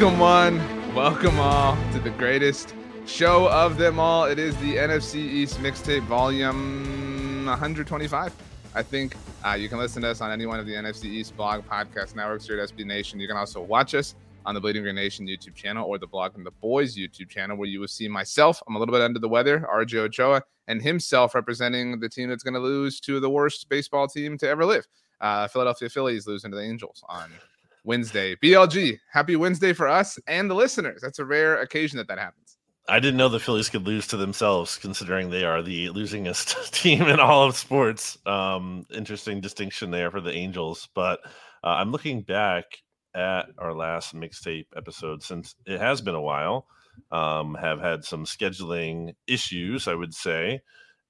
Welcome one, welcome all to the greatest show of them all. It is the NFC East mixtape volume 125. I think uh, you can listen to us on any one of the NFC East blog podcast networks here at SB Nation. You can also watch us on the Bleeding Green Nation YouTube channel or the Blog and the Boys YouTube channel, where you will see myself. I'm a little bit under the weather, RJ Ochoa, and himself representing the team that's going to lose to the worst baseball team to ever live. Uh, Philadelphia Phillies losing to the Angels on Wednesday. BLG, happy Wednesday for us and the listeners. That's a rare occasion that that happens. I didn't know the Phillies could lose to themselves, considering they are the losingest team in all of sports. Um, interesting distinction there for the Angels. But uh, I'm looking back at our last mixtape episode since it has been a while. Um, have had some scheduling issues, I would say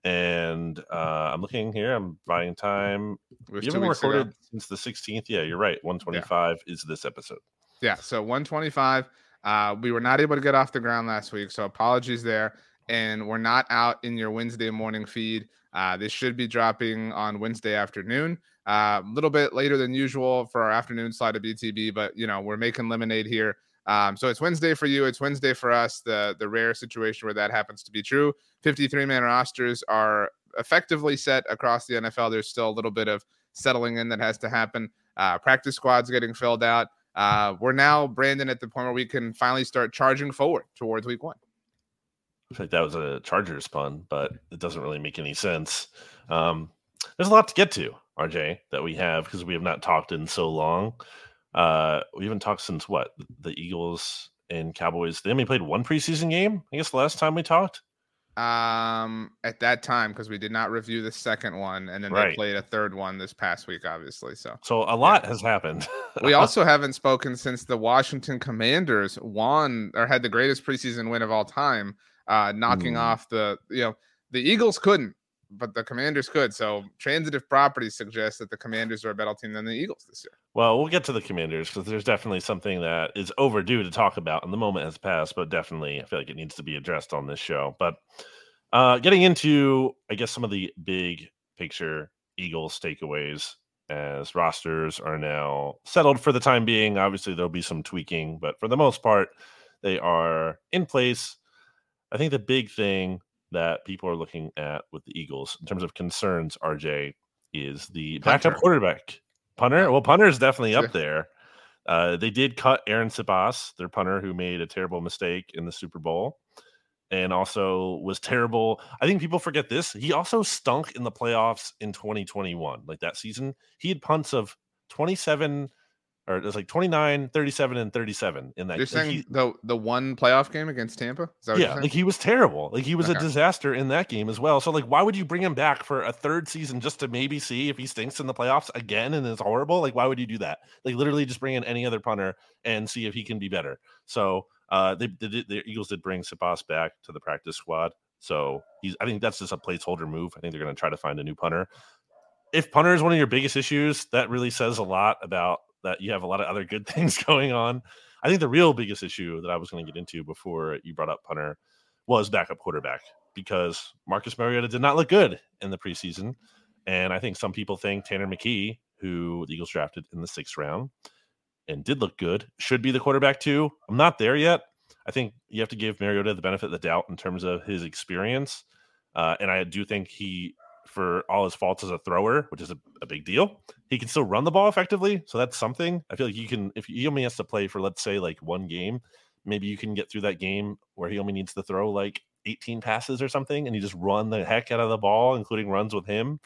and uh, I'm looking here. I'm buying time. We haven't recorded ago. since the 16th. Yeah, you're right. 125 yeah. is this episode. Yeah, so 125. Uh, we were not able to get off the ground last week, so apologies there. And we're not out in your Wednesday morning feed. Uh, this should be dropping on Wednesday afternoon. Uh, a little bit later than usual for our afternoon slide of BTB, but you know we're making lemonade here um, so it's Wednesday for you. It's Wednesday for us. The the rare situation where that happens to be true. 53 man rosters are effectively set across the NFL. There's still a little bit of settling in that has to happen. Uh, practice squads getting filled out. Uh, we're now Brandon at the point where we can finally start charging forward towards week one. I think that was a Chargers pun, but it doesn't really make any sense. Um, there's a lot to get to, RJ, that we have because we have not talked in so long. Uh, we haven't talked since what the Eagles and Cowboys. They only played one preseason game. I guess the last time we talked. Um, at that time, because we did not review the second one, and then right. they played a third one this past week, obviously. So, so a lot yeah. has happened. we also haven't spoken since the Washington Commanders won or had the greatest preseason win of all time, uh, knocking mm. off the you know the Eagles couldn't, but the Commanders could. So transitive property suggests that the Commanders are a better team than the Eagles this year. Well, we'll get to the Commanders because there's definitely something that is overdue to talk about, and the moment has passed. But definitely, I feel like it needs to be addressed on this show. But uh, getting into, I guess, some of the big picture Eagles takeaways as rosters are now settled for the time being. Obviously, there'll be some tweaking, but for the most part, they are in place. I think the big thing that people are looking at with the Eagles in terms of concerns, RJ, is the backup quarterback. Punter? Well, punter is definitely up there. Uh, they did cut Arryn Siposs, their punter, who made a terrible mistake in the Super Bowl and also was terrible. I think people forget this. He also stunk in the playoffs in 2021. Like that season, he had punts of 27 or it was like 29, 37, and 37 in that. You're saying he, the the one playoff game against Tampa? yeah, like he was terrible. Like he was okay. a disaster in that game as well. So like, why would you bring him back for a third season just to maybe see if he stinks in the playoffs again and is horrible? Like, why would you do that? Like, literally just bring in any other punter and see if he can be better. So uh, they, they did, the Eagles did bring Siposs back to the practice squad. So he's, I think that's just a placeholder move. I think they're going to try to find a new punter. If punter is one of your biggest issues, that really says a lot about that you have a lot of other good things going on. I think the real biggest issue that I was going to get into before you brought up punter was backup quarterback because Marcus Mariota did not look good in the preseason. And I think some people think Tanner McKee, who the Eagles drafted in the sixth round and did look good, should be the quarterback too. I'm not there yet. I think you have to give Mariota the benefit of the doubt in terms of his experience. Uh, and I do think he for all his faults as a thrower, which is a, a, big deal. He can still run the ball effectively, so that's something. I feel like you can if he only has to play for let's say like one game, maybe you can get through that game where he only needs to throw like 18 passes or something, and you just run the heck out of the ball, including runs with him.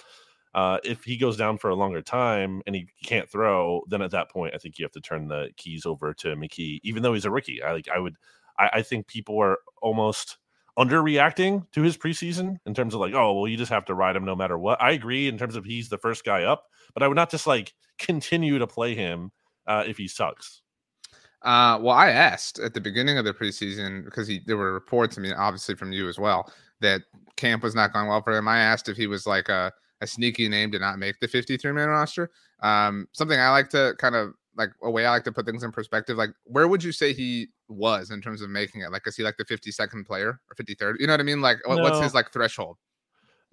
Uh, if he goes down for a longer time and he can't throw, then at that point, I think you have to turn the keys over to McKee, even though he's a rookie. I like, I would, I, I think people are almost underreacting to his preseason in terms of like, oh, well, you just have to ride him no matter what. I agree in terms of he's the first guy up, but I would not just like continue to play him uh, if he sucks. Uh, well, I asked at the beginning of the preseason because he there were reports, I mean, obviously from you as well, that camp was not going well for him. I asked if he was like a, a sneaky name to not make the 53 man roster. Um, something I like to kind of like a way I like to put things in perspective. Like, where would you say he was in terms of making it? Like, is he like the 52nd player or 53rd? You know what I mean? Like, no. what's his like threshold?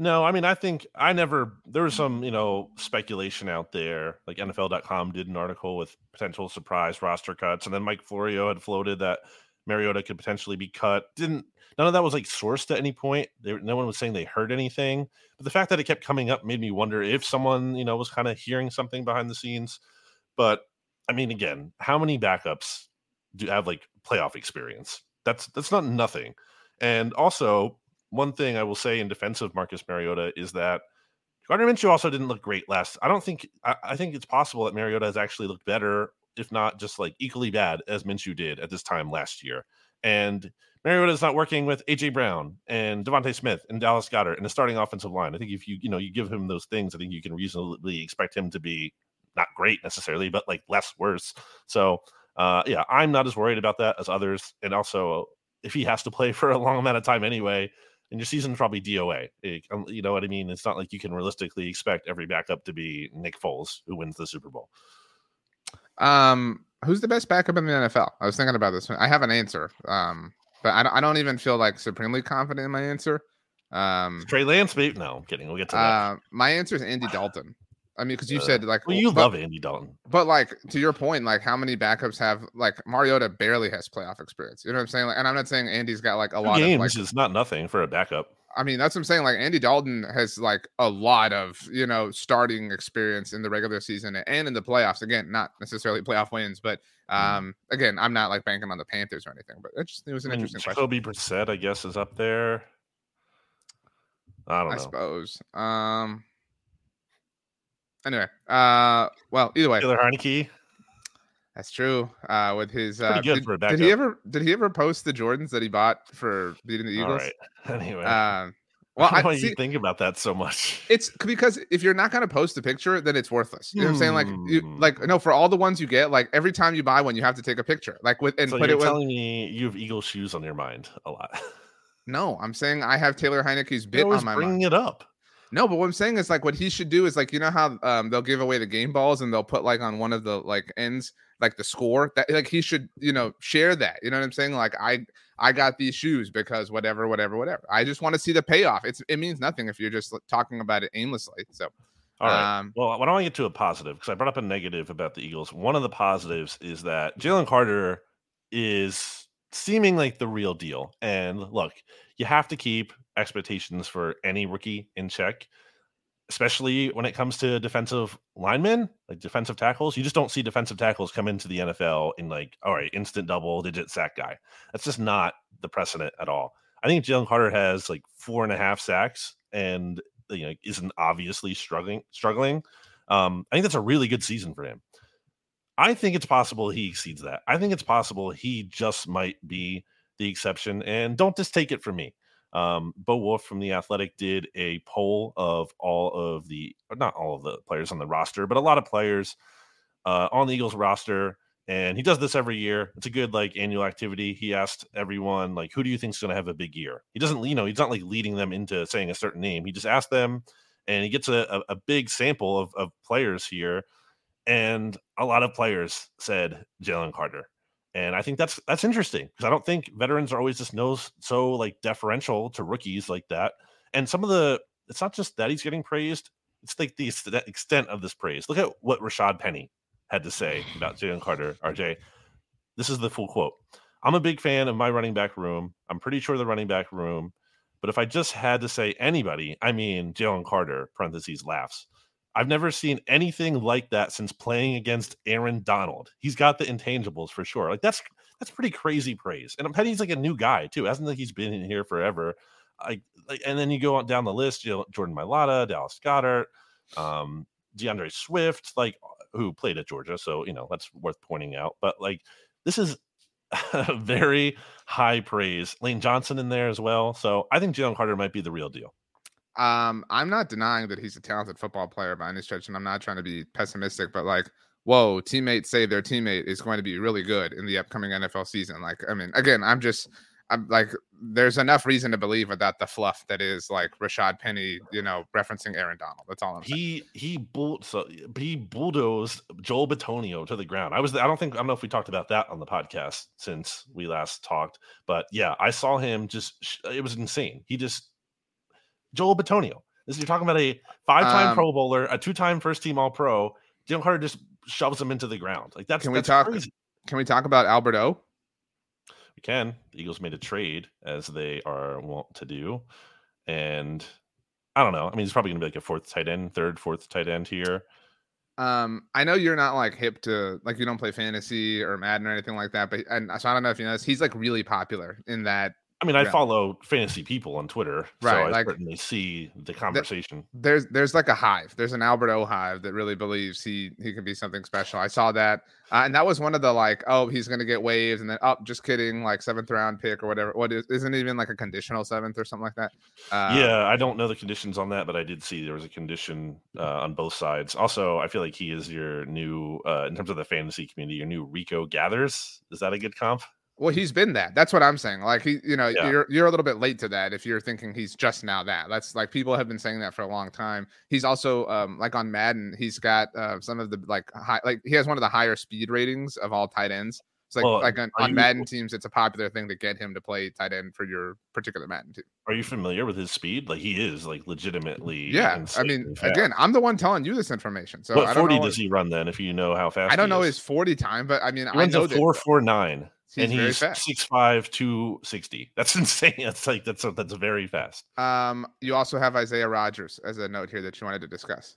No, I mean, I think I never, there was some, you know, speculation out there. Like NFL.com did an article with potential surprise roster cuts. And then Mike Florio had floated that Mariota could potentially be cut. Didn't, none of that was like sourced at any point. There, no one was saying they heard anything. But the fact that it kept coming up made me wonder if someone, you know, was kind of hearing something behind the scenes. But I mean, again, how many backups do have like playoff experience? That's, that's not nothing. And also, one thing I will say in defense of Marcus Mariota is that Gardner Minshew also didn't look great last. I don't think I, I, think it's possible that Mariota has actually looked better, if not just like equally bad as Minshew did at this time last year. And Mariota is not working with AJ Brown and DeVonta Smith and Dallas Goedert in the starting offensive line. I think if you you know you give him those things, I think you can reasonably expect him to be not great necessarily, but like less worse. So uh, yeah, I'm not as worried about that as others. And also, if he has to play for a long amount of time anyway, and your season's probably DOA. It, um, you know what I mean? It's not like you can realistically expect every backup to be Nick Foles who wins the Super Bowl. Um, who's the best backup in the NFL? I was thinking about this. One. I have an answer. Um, but I don't, I don't even feel like supremely confident in my answer. Um, Trey Lance, maybe no, I'm kidding. We'll get to that. Uh, my answer is Andy Dalton. I mean, because you said like, well, you but, love Andy Dalton, but like to your point, like how many backups have like Mariota barely has playoff experience. You know what I'm saying? Like, and I'm not saying Andy's got like a Two lot games of like, is not nothing for a backup. I mean, that's what I'm saying. Like Andy Dalton has like a lot of you know starting experience in the regular season and in the playoffs. Again, not necessarily playoff wins, but mm-hmm. um, again, I'm not like banking on the Panthers or anything. But it just it was an I mean, interesting Jacoby question. Brissett, I guess, is up there. I don't know. I know. suppose. Um. Anyway, uh, well, either way, Taylor Heinicke. That's true. Uh, with his uh, did, did, he ever did he ever post the Jordans that he bought for beating the Eagles? All right. Anyway, um, well, why do you think about that so much? It's because if you're not going to post a picture, then it's worthless. You know what I'm saying? Like, you hmm. like no, for all the ones you get, like every time you buy one, you have to take a picture. Like with and so put you're it. Telling with, me you have Eagle shoes on your mind a lot. no, I'm saying I have Taylor Heinicke's bit on my bringing mind. it up. No, but what I'm saying is like what he should do is like you know how um, they'll give away the game balls and they'll put like on one of the like ends like the score that like he should you know share that you know what i'm saying like i i got these shoes because whatever whatever whatever i just want to see the payoff it's it means nothing if you're just talking about it aimlessly so all right. Um, well, why don't I get to a positive? Because I brought up a negative about the Eagles. One of the positives is that Jalen Carter is seeming like the real deal. And look, you have to keep expectations for any rookie in check especially when it comes to defensive linemen, like defensive tackles. You just don't see defensive tackles come into the NFL in like, all right, instant double digit sack guy. That's just not the precedent at all. I think Jalen Carter has like four and a half sacks and you know isn't obviously struggling struggling. Um, I think that's a really good season for him. I think it's possible he exceeds that. I think it's possible he just might be the exception. And don't just take it from me. Um, Bo Wulf from the Athletic did a poll of all of the, not all of the players on the roster, but a lot of players uh, on the Eagles roster. And he does this every year. It's a good like annual activity. He asked everyone like, "Who do you think is going to have a big year?" He doesn't, you know, he's not like leading them into saying a certain name. He just asked them, and he gets a, a, a big sample of, of players here. And a lot of players said Jalen Carter and I think that's that's interesting because I don't think veterans are always just knows so like deferential to rookies like that. And some of the it's not just that he's getting praised; it's like the extent of this praise. Look at what Rashad Penny had to say about Jalen Carter. RJ, this is the full quote. I'm a big fan of my running back room. I'm pretty sure the running back room. But if I just had to say anybody, I mean Jalen Carter. Parentheses laughs. I've never seen anything like that since playing against Aaron Donald. He's got the intangibles for sure. Like that's that's pretty crazy praise. And Penny's like a new guy too. Hasn't like he's been in here forever. I like, and then you go on down the list. You know, Jordan Mailata, Dallas Goedert, um, D'Andre Swift, like who played at Georgia. So you know that's worth pointing out. But like this is very high praise. Lane Johnson in there as well. So I think Jalen Carter might be the real deal. Um, I'm not denying that he's a talented football player by any stretch, and I'm not trying to be pessimistic, but like, whoa, teammates say their teammate is going to be really good in the upcoming NFL season. Like, I mean, again, I'm just I'm like, there's enough reason to believe that the fluff that is like Rashad Penny, you know, referencing Aaron Donald. That's all I'm saying. He he bull so he bulldozed Joel Bitonio to the ground. I was I don't think I don't know if we talked about that on the podcast since we last talked, but yeah, I saw him just it was insane. He just Joel Bitonio. This you're talking about a five-time Um, Pro Bowler, a two-time first-team All-Pro. Jalen Carter just shoves him into the ground. Like that's Can we that's talk- crazy. Can we talk about Albert O? We can. The Eagles made a trade as they are wont to do, and I don't know. I mean, he's probably going to be like a fourth tight end, third, fourth tight end here. Um, I know you're not like hip to like you don't play fantasy or Madden or anything like that, but and so I don't know if you know this. He's like really popular in that I mean, I Yeah. follow fantasy people on Twitter, so I like- certainly see the conversation. there's there's like a hive. There's an Albert O hive that really believes he he can be something special. I saw that, uh, and that was one of the like, oh, he's gonna get waves, and then up, oh, just kidding, like seventh round pick or whatever. What is isn't even like a conditional seventh or something like that. Uh, yeah, I don't know the conditions on that, but I did see there was a condition uh, on both sides. Also, I feel like he is your new, uh, in terms of the fantasy community, your new Rico Gathers. Is that a good comp? Well, he's been that. That's what I'm saying. Like he, you know, Yeah. you're you're a little bit late to that if you're thinking he's just now that. That's like people have been saying that for a long time. He's also um like on Madden, he's got uh some of the like high like he has one of the higher speed ratings of all tight ends. It's like Well, like on, on you- Madden teams, it's a popular thing to get him to play tight end for your particular Madden team. Are you familiar with his speed? Like he is like legitimately. Yeah, I mean, again, I'm the one telling you this information, so what I don't forty does he run then? If you know how fast, I don't know is? his 40 time, but I mean, He I runs know four four nine, and he's six five two sixty. That's insane. That's like that's a, that's very fast. Um, you also have Isaiah Rodgers as a note here that you wanted to discuss.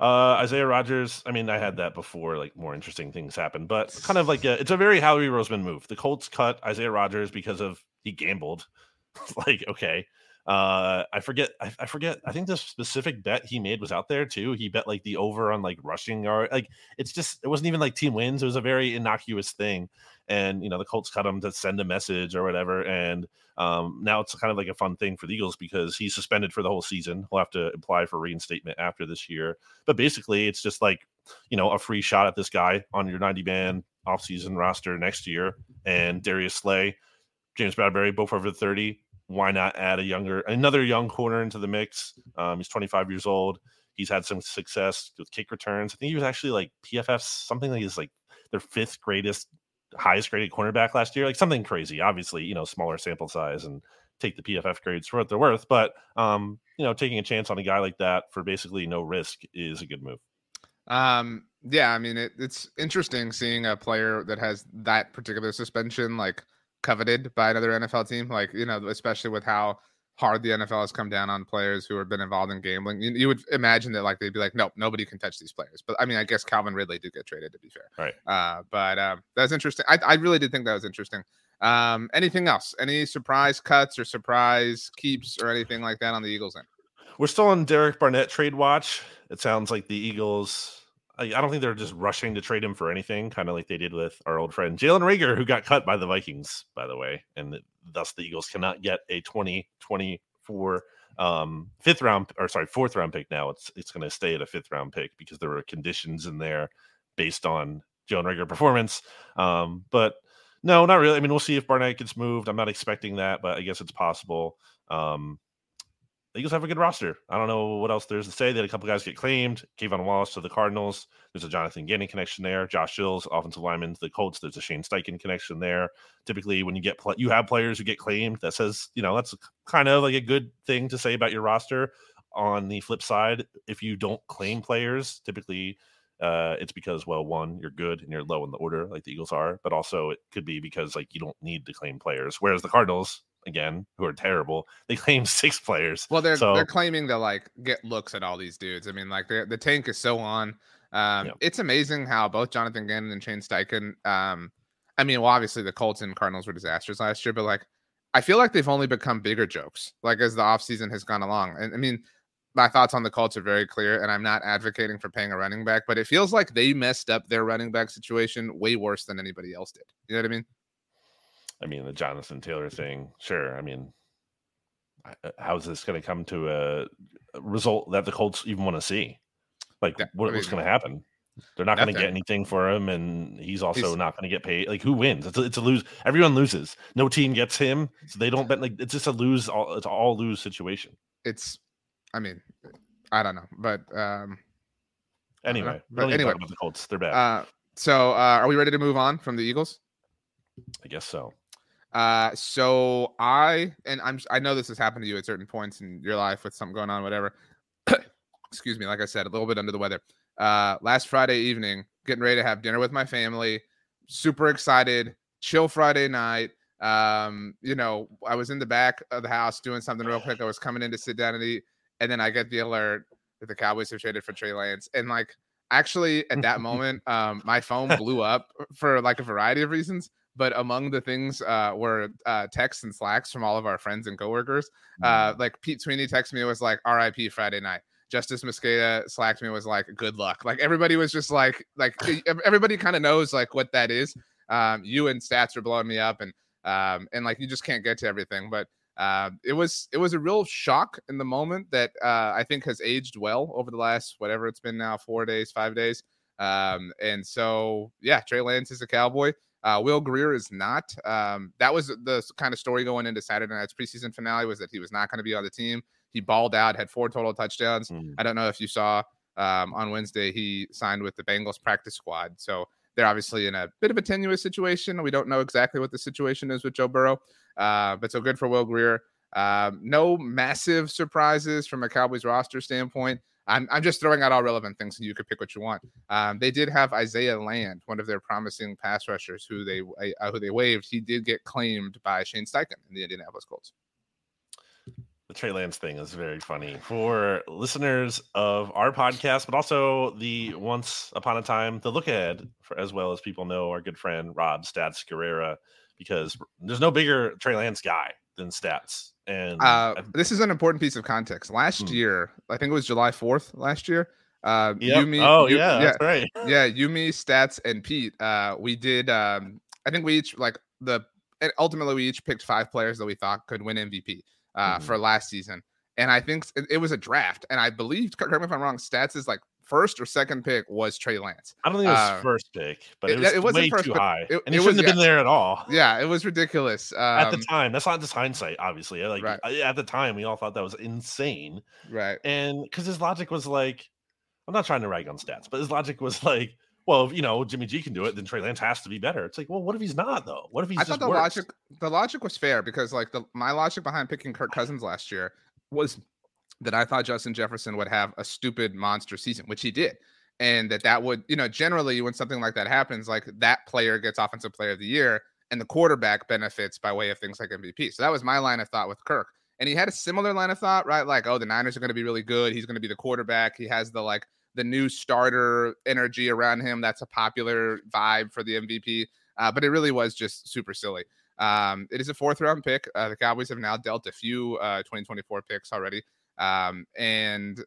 Uh, Isaiah Rodgers. I mean, I had that before. Like more interesting things happen, but kind of like a, it's a very Howie Roseman move. The Colts cut Isaiah Rodgers because of he gambled. like okay, uh, I forget. I, I forget. I think the specific bet he made was out there too. He bet like the over on like rushing yard. Like it's just it wasn't even like team wins. It was a very innocuous thing, and you know the Colts cut him to send a message or whatever. And um, now it's kind of like a fun thing for the Eagles because he's suspended for the whole season. He'll have to apply for reinstatement after this year. But basically, it's just like you know a free shot at this guy on your 90 man offseason roster next year. And Darius Slay, James Bradberry, both over 30. Why not add a younger, another young corner into the mix? Um, he's 25 years old. He's had some success with kick returns. I think he was actually like PFF something like he's like their fifth greatest, highest graded cornerback last year, like something crazy. Obviously, you know, smaller sample size and take the PFF grades for what they're worth. But um, you know, taking a chance on a guy like that for basically no risk is a good move. Um, yeah, I mean, it, it's interesting seeing a player that has that particular suspension like coveted by another NFL team. Like, you know, especially with how hard the NFL has come down on players who have been involved in gambling. You, you would imagine that like they'd be like, nope, nobody can touch these players. But I mean, I guess Calvin Ridley did get traded to be fair. Right. Uh, but um, that's interesting. I, I really did think that was interesting. Um, anything else? Any surprise cuts or surprise keeps or anything like that on the Eagles end? We're still on Derek Barnett trade watch. It sounds like the Eagles. I, don't think they're just rushing to trade him for anything, kind of like they did with our old friend Jalen Reagor, who got cut by the Vikings, by the way, and thus the Eagles cannot get a 2024 um, fifth round or sorry fourth round pick. Now it's it's going to stay at a fifth round pick because there were conditions in there based on Jalen Reagor performance. Um, but no, not really. I mean, we'll see if Barnett gets moved. I'm not expecting that, but I guess it's possible. Um, Eagles have a good roster. I don't know what else there's to say. Had a couple guys get claimed. Kayvon Wallace to the Cardinals. There's a Jonathan Gannon connection there. Josh Sills, offensive lineman to the Colts. There's a Shane Steichen connection there. Typically, when you get pl- you have players who get claimed, that says you know that's kind of like a good thing to say about your roster. On the flip side, if you don't claim players, typically uh, it's because well, one, you're good and you're low in the order like the Eagles are, but also it could be because like you don't need to claim players. Whereas the Cardinals, again, who are terrible, they claim six players. Well, they're So- they're claiming to like get looks at all these dudes. I mean, like the tank is so on. Um, Yeah. It's amazing how both Jonathan Gannon and Shane Steichen. Um, I mean, well, obviously the Colts and Cardinals were disasters last year, but like I feel like they've only become bigger jokes like as the offseason has gone along. And I mean, my thoughts on the Colts are very clear, and I'm not advocating for paying a running back, but it feels like they messed up their running back situation way worse than anybody else did. You know what I mean? I mean, the Jonathan Taylor thing, sure. I mean, uh, how's this going to come to a result that the Colts even want to see? Like, Yeah, what, I what's going to happen? They're not going to get anything for him, and he's also He's- not going to get paid. Like, who wins? It's a, it's a lose. Everyone loses. No team gets him, so they don't bet. Like, it's just a lose. All it's all lose situation. It's, I mean, I don't know, but um, know. Anyway, But don't need to anyway, about the Colts. They're bad. uh, so uh, are we ready to move on from the Eagles? I guess so. Uh, so I and I'm I know this has happened to you at certain points in your life with something going on, whatever. Excuse me, like I said, a little bit under the weather. Uh, last Friday evening, getting ready to have dinner with my family. Super excited, chill Friday night. Um, you know, I was in the back of the house doing something real quick. I was coming in to sit down and eat, and then I get the alert that the Cowboys have traded for Trey Lance, and like actually at that moment, um, my phone blew up for like a variety of reasons but among the things uh, were uh, texts and slacks from all of our friends and coworkers. Uh, mm. like Pete Sweeney texted me was like "R.I.P. Friday night." Justis Mosqueda slacked me was like "Good luck." Like everybody was just like like everybody kind of knows like what that is. Um, you and stats are blowing me up, and um, and like you just can't get to everything, but. Uh, it was it was a real shock in the moment that uh, I think has aged well over the last whatever it's been now four days five days um, and so yeah Trey Lance is a Cowboy uh, Will Grier is not. Um, that was the kind of story going into Saturday night's preseason finale was that he was not going to be on the team. He balled out, had four total touchdowns. Mm. I don't know if you saw um, on Wednesday he signed with the Bengals practice squad. So they're obviously in a bit of a tenuous situation. We don't know exactly what the situation is with Joe Burrow, uh, but so good for Will Grier. Um, no massive surprises from a Cowboys roster standpoint. I'm, I'm just throwing out all relevant things and you could pick what you want. Um, they did have Isaiah Land, one of their promising pass rushers who they uh, who they waived. He did get claimed by Shane Steichen in the Indianapolis Colts. The Trey Lance thing is very funny for listeners of our podcast, but also the once upon a time the look ahead, for, as well as people know our good friend Rob Stats Guerrera, because there's no bigger Trey Lance guy than Stats and uh, this is an important piece of context. Last hmm. year, I think it was July 4th last year. Uh, yep. Yumi, oh, you, yeah, yeah, right. yeah, Yumi, Stats, and Pete. Uh, we did, um, I think we each, like, the, ultimately, we each picked five players that we thought could win MVP uh, mm-hmm. for last season. And I think it, it was a draft. And I believe, correct me if I'm wrong, Stats is like first or second pick was Trey Lance. I don't think it was uh, first pick, but it, was it wasn't way first, too high, it, and he shouldn't was, have been there at all. Yeah, it was ridiculous um, at the um, time. That's not just hindsight, obviously. Like right. at the time, we all thought that was insane, right? And because his logic was like, I'm not trying to rag on stats, but his logic was like. Well, if, you know, Jimmy G can do it, then Trey Lance has to be better. It's like, well, what if he's not though? What if he's? I thought the works? logic, the logic was fair because, like, the my logic behind picking Kirk Cousins last year was that I thought Justin Jefferson would have a stupid monster season, which he did and that that would you know generally when something like that happens like that player gets offensive player of the year and the quarterback benefits by way of things like MVP. So that was my line of thought with Kirk. And he had a similar line of thought, right? Like, oh, the Niners are going to be really good. He's going to be the quarterback. He has the like the new starter energy around him. That's a popular vibe for the MVP. Uh, but it really was just super silly. Um, it is a fourth round pick. Uh, the Cowboys have now dealt a few uh, 2024 picks already. Um, and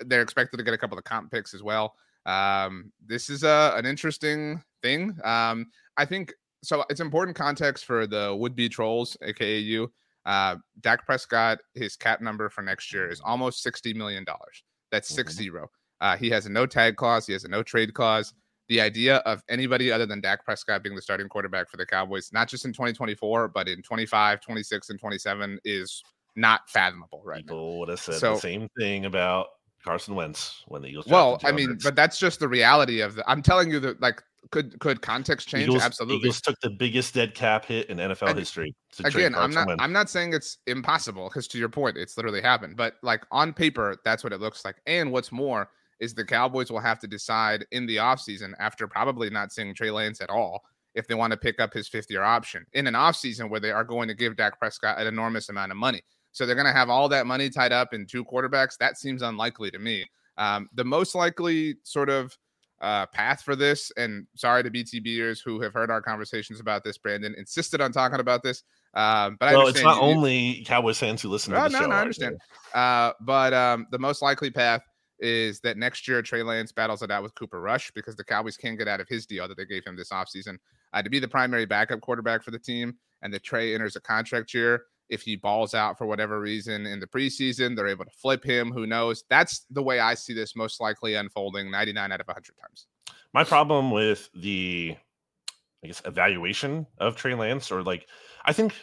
they're expected to get a couple of comp picks as well. Um, this is a, an interesting thing. Um, I think so. It's important context for the would be trolls, aka you. Uh, Dak Prescott, his cap number for next year is almost $60 million. That's 6 mm-hmm. 0. Uh, he has a no tag clause, he has a no trade clause. The idea of anybody other than Dak Prescott being the starting quarterback for the Cowboys, not just in 2024, but in 25, 26, and 27 is not fathomable right People now. would have said so, the same thing about Carson Wentz when the Eagles. Well, I mean, but that's just the reality of the. I'm telling you that like could could context change? Eagles, Absolutely. Eagles took the biggest dead cap hit in NFL and, history. Again, I'm not Wentz. I'm not saying it's impossible because to your point, it's literally happened. But like on paper, that's what it looks like. And what's more is the Cowboys will have to decide in the offseason after probably not seeing Trey Lance at all if they want to pick up his fifth year option in an offseason where they are going to give Dak Prescott an enormous amount of money. So they're going to have all that money tied up in two quarterbacks. That seems unlikely to me. Um, the most likely sort of uh, path for this, and sorry to BTBers who have heard our conversations about this, Brandon insisted on talking about this. Um, but well, it's not you, only Cowboys fans who listen to the no, show. No, I understand. Uh, but um, the most likely path is that next year Trey Lance battles it out with Cooper Rush because the Cowboys can't get out of his deal that they gave him this offseason uh, to be the primary backup quarterback for the team, and that Trey enters a contract year if he balls out for whatever reason in the preseason, they're able to flip him. Who knows? That's the way I see this most likely unfolding 99 out of 100 times. My problem with the, I guess, evaluation of Trey Lance, or like, I think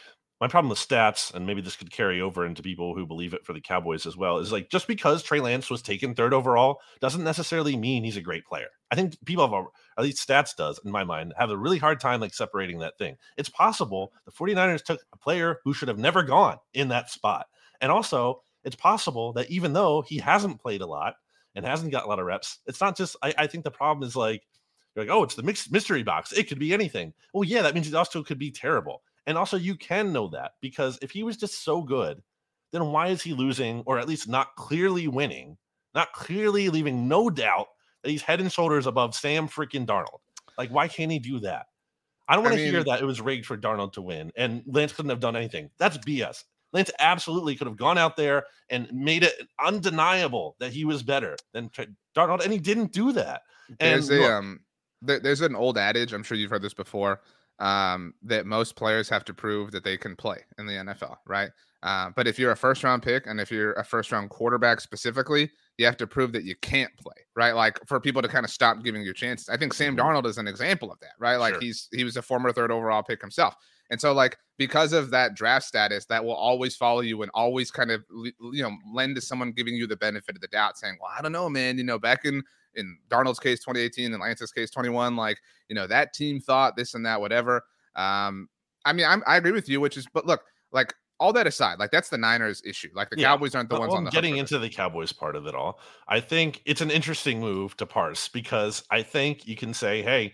my problem with stats, and maybe this could carry over into people who believe it for the Cowboys as well, is like just because Trey Lance was taken third overall doesn't necessarily mean he's a great player. I think people have, at least stats does in my mind, have a really hard time like separating that thing. It's possible the 49ers took a player who should have never gone in that spot. And also, it's possible that even though he hasn't played a lot and hasn't got a lot of reps, it's not just, I, I think the problem is like, you're like, oh, it's the mixed mystery box. It could be anything. Well, yeah, that means it also could be terrible. And also, you can know that because if he was just so good, then why is he losing or at least not clearly winning, not clearly leaving no doubt that he's head and shoulders above Sam freaking Darnold? Like, why can't he do that? I don't want to hear that it was rigged for Darnold to win and Lance couldn't have done anything. That's BS. Lance absolutely could have gone out there and made it undeniable that he was better than Darnold, and he didn't do that. And there's a um, there's an old adage. I'm sure you've heard this before um, that most players have to prove that they can play in the NFL, right? Uh, but if you're a first round pick and if you're a first round quarterback specifically, you have to prove that you can't play, right? Like for people to kind of stop giving you chances. I think Sam mm-hmm. Darnold is an example of that, right? Like sure. he's he was a former third overall pick himself. And so, like, because of that draft status, that will always follow you and always kind of, you know, lend to someone giving you the benefit of the doubt, saying, "Well, I don't know, man. You know, back in in Darnold's case, 2018, and Lance's case, 21. Like, you know, that team thought this and that, whatever. Um, I mean, I'm, I agree with you, which is, but look, like all that aside, like that's the Niners issue. Like the yeah. Cowboys aren't the ones on the getting into the Cowboys part of it all. I think it's an interesting move to parse because I think you can say, hey,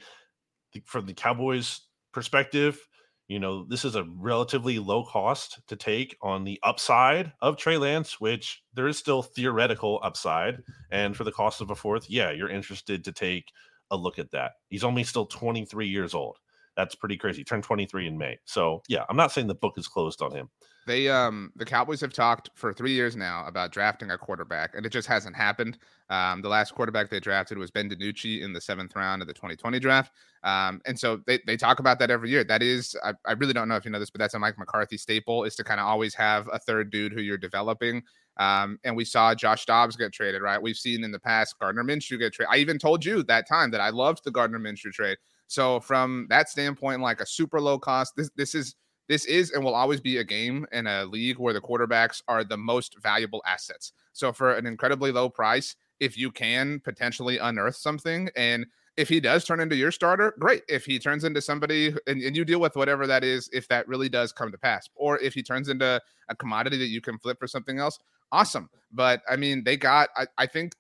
from the Cowboys perspective, you know, this is a relatively low cost to take on the upside of Trey Lance, which there is still theoretical upside. And for the cost of a fourth, yeah, you're interested to take a look at that. He's only still 23 years old. That's pretty crazy. Turned 23 in May. So yeah, I'm not saying the book is closed on him. They um the Cowboys have talked for three years now about drafting a quarterback, and it just hasn't happened. Um, the last quarterback they drafted was Ben DiNucci in the seventh round of the 2020 draft. Um, and so they, they talk about that every year. That is, I, I really don't know if you know this, but that's a Mike McCarthy staple is to kind of always have a third dude who you're developing. Um, and we saw Josh Dobbs get traded, right? We've seen in the past Gardner Minshew get traded. I even told you that time that I loved the Gardner Minshew trade. So from that standpoint, like a super low cost, this this is this is and will always be a game in a league where the quarterbacks are the most valuable assets. So for an incredibly low price, if you can potentially unearth something and if he does turn into your starter, great. If he turns into somebody and, and, you deal with whatever that is, if that really does come to pass, or if he turns into a commodity that you can flip for something else, awesome. But I mean, they got, I, I think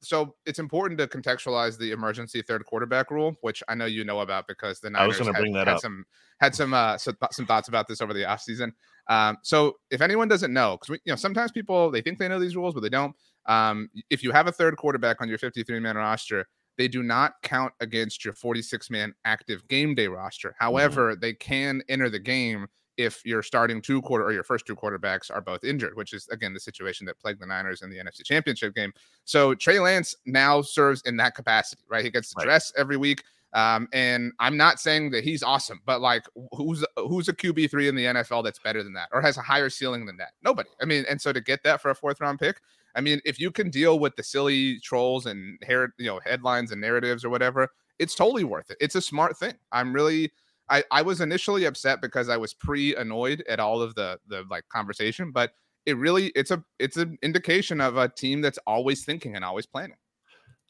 so it's important to contextualize the emergency third quarterback rule, which I know you know about because the Niners I was going to bring that had up. some had some uh, some, some thoughts about this over the offseason. Um, so if anyone doesn't know, because you know sometimes people they think they know these rules, but they don't. Um, if you have a third quarterback on your 53 man roster, they do not count against your 46 man active game day roster. Mm-hmm. However, mm-hmm. they can enter the game if your starting two quarter or your first two quarterbacks are both injured, which is again the situation that plagued the Niners in the NFC Championship game. So Trey Lance now serves in that capacity, right? He gets to dress every week. Um, and I'm not saying that he's awesome, but like who's who's a QB three in the NFL that's better than that or has a higher ceiling than that? Nobody. I mean, and so to get that for a fourth round pick, I mean, if you can deal with the silly trolls and hair, you know, headlines and narratives or whatever, it's totally worth it. It's a smart thing. I'm really I, I was initially upset because I was pre annoyed at all of the the like conversation, but it really it's a it's an indication of a team that's always thinking and always planning.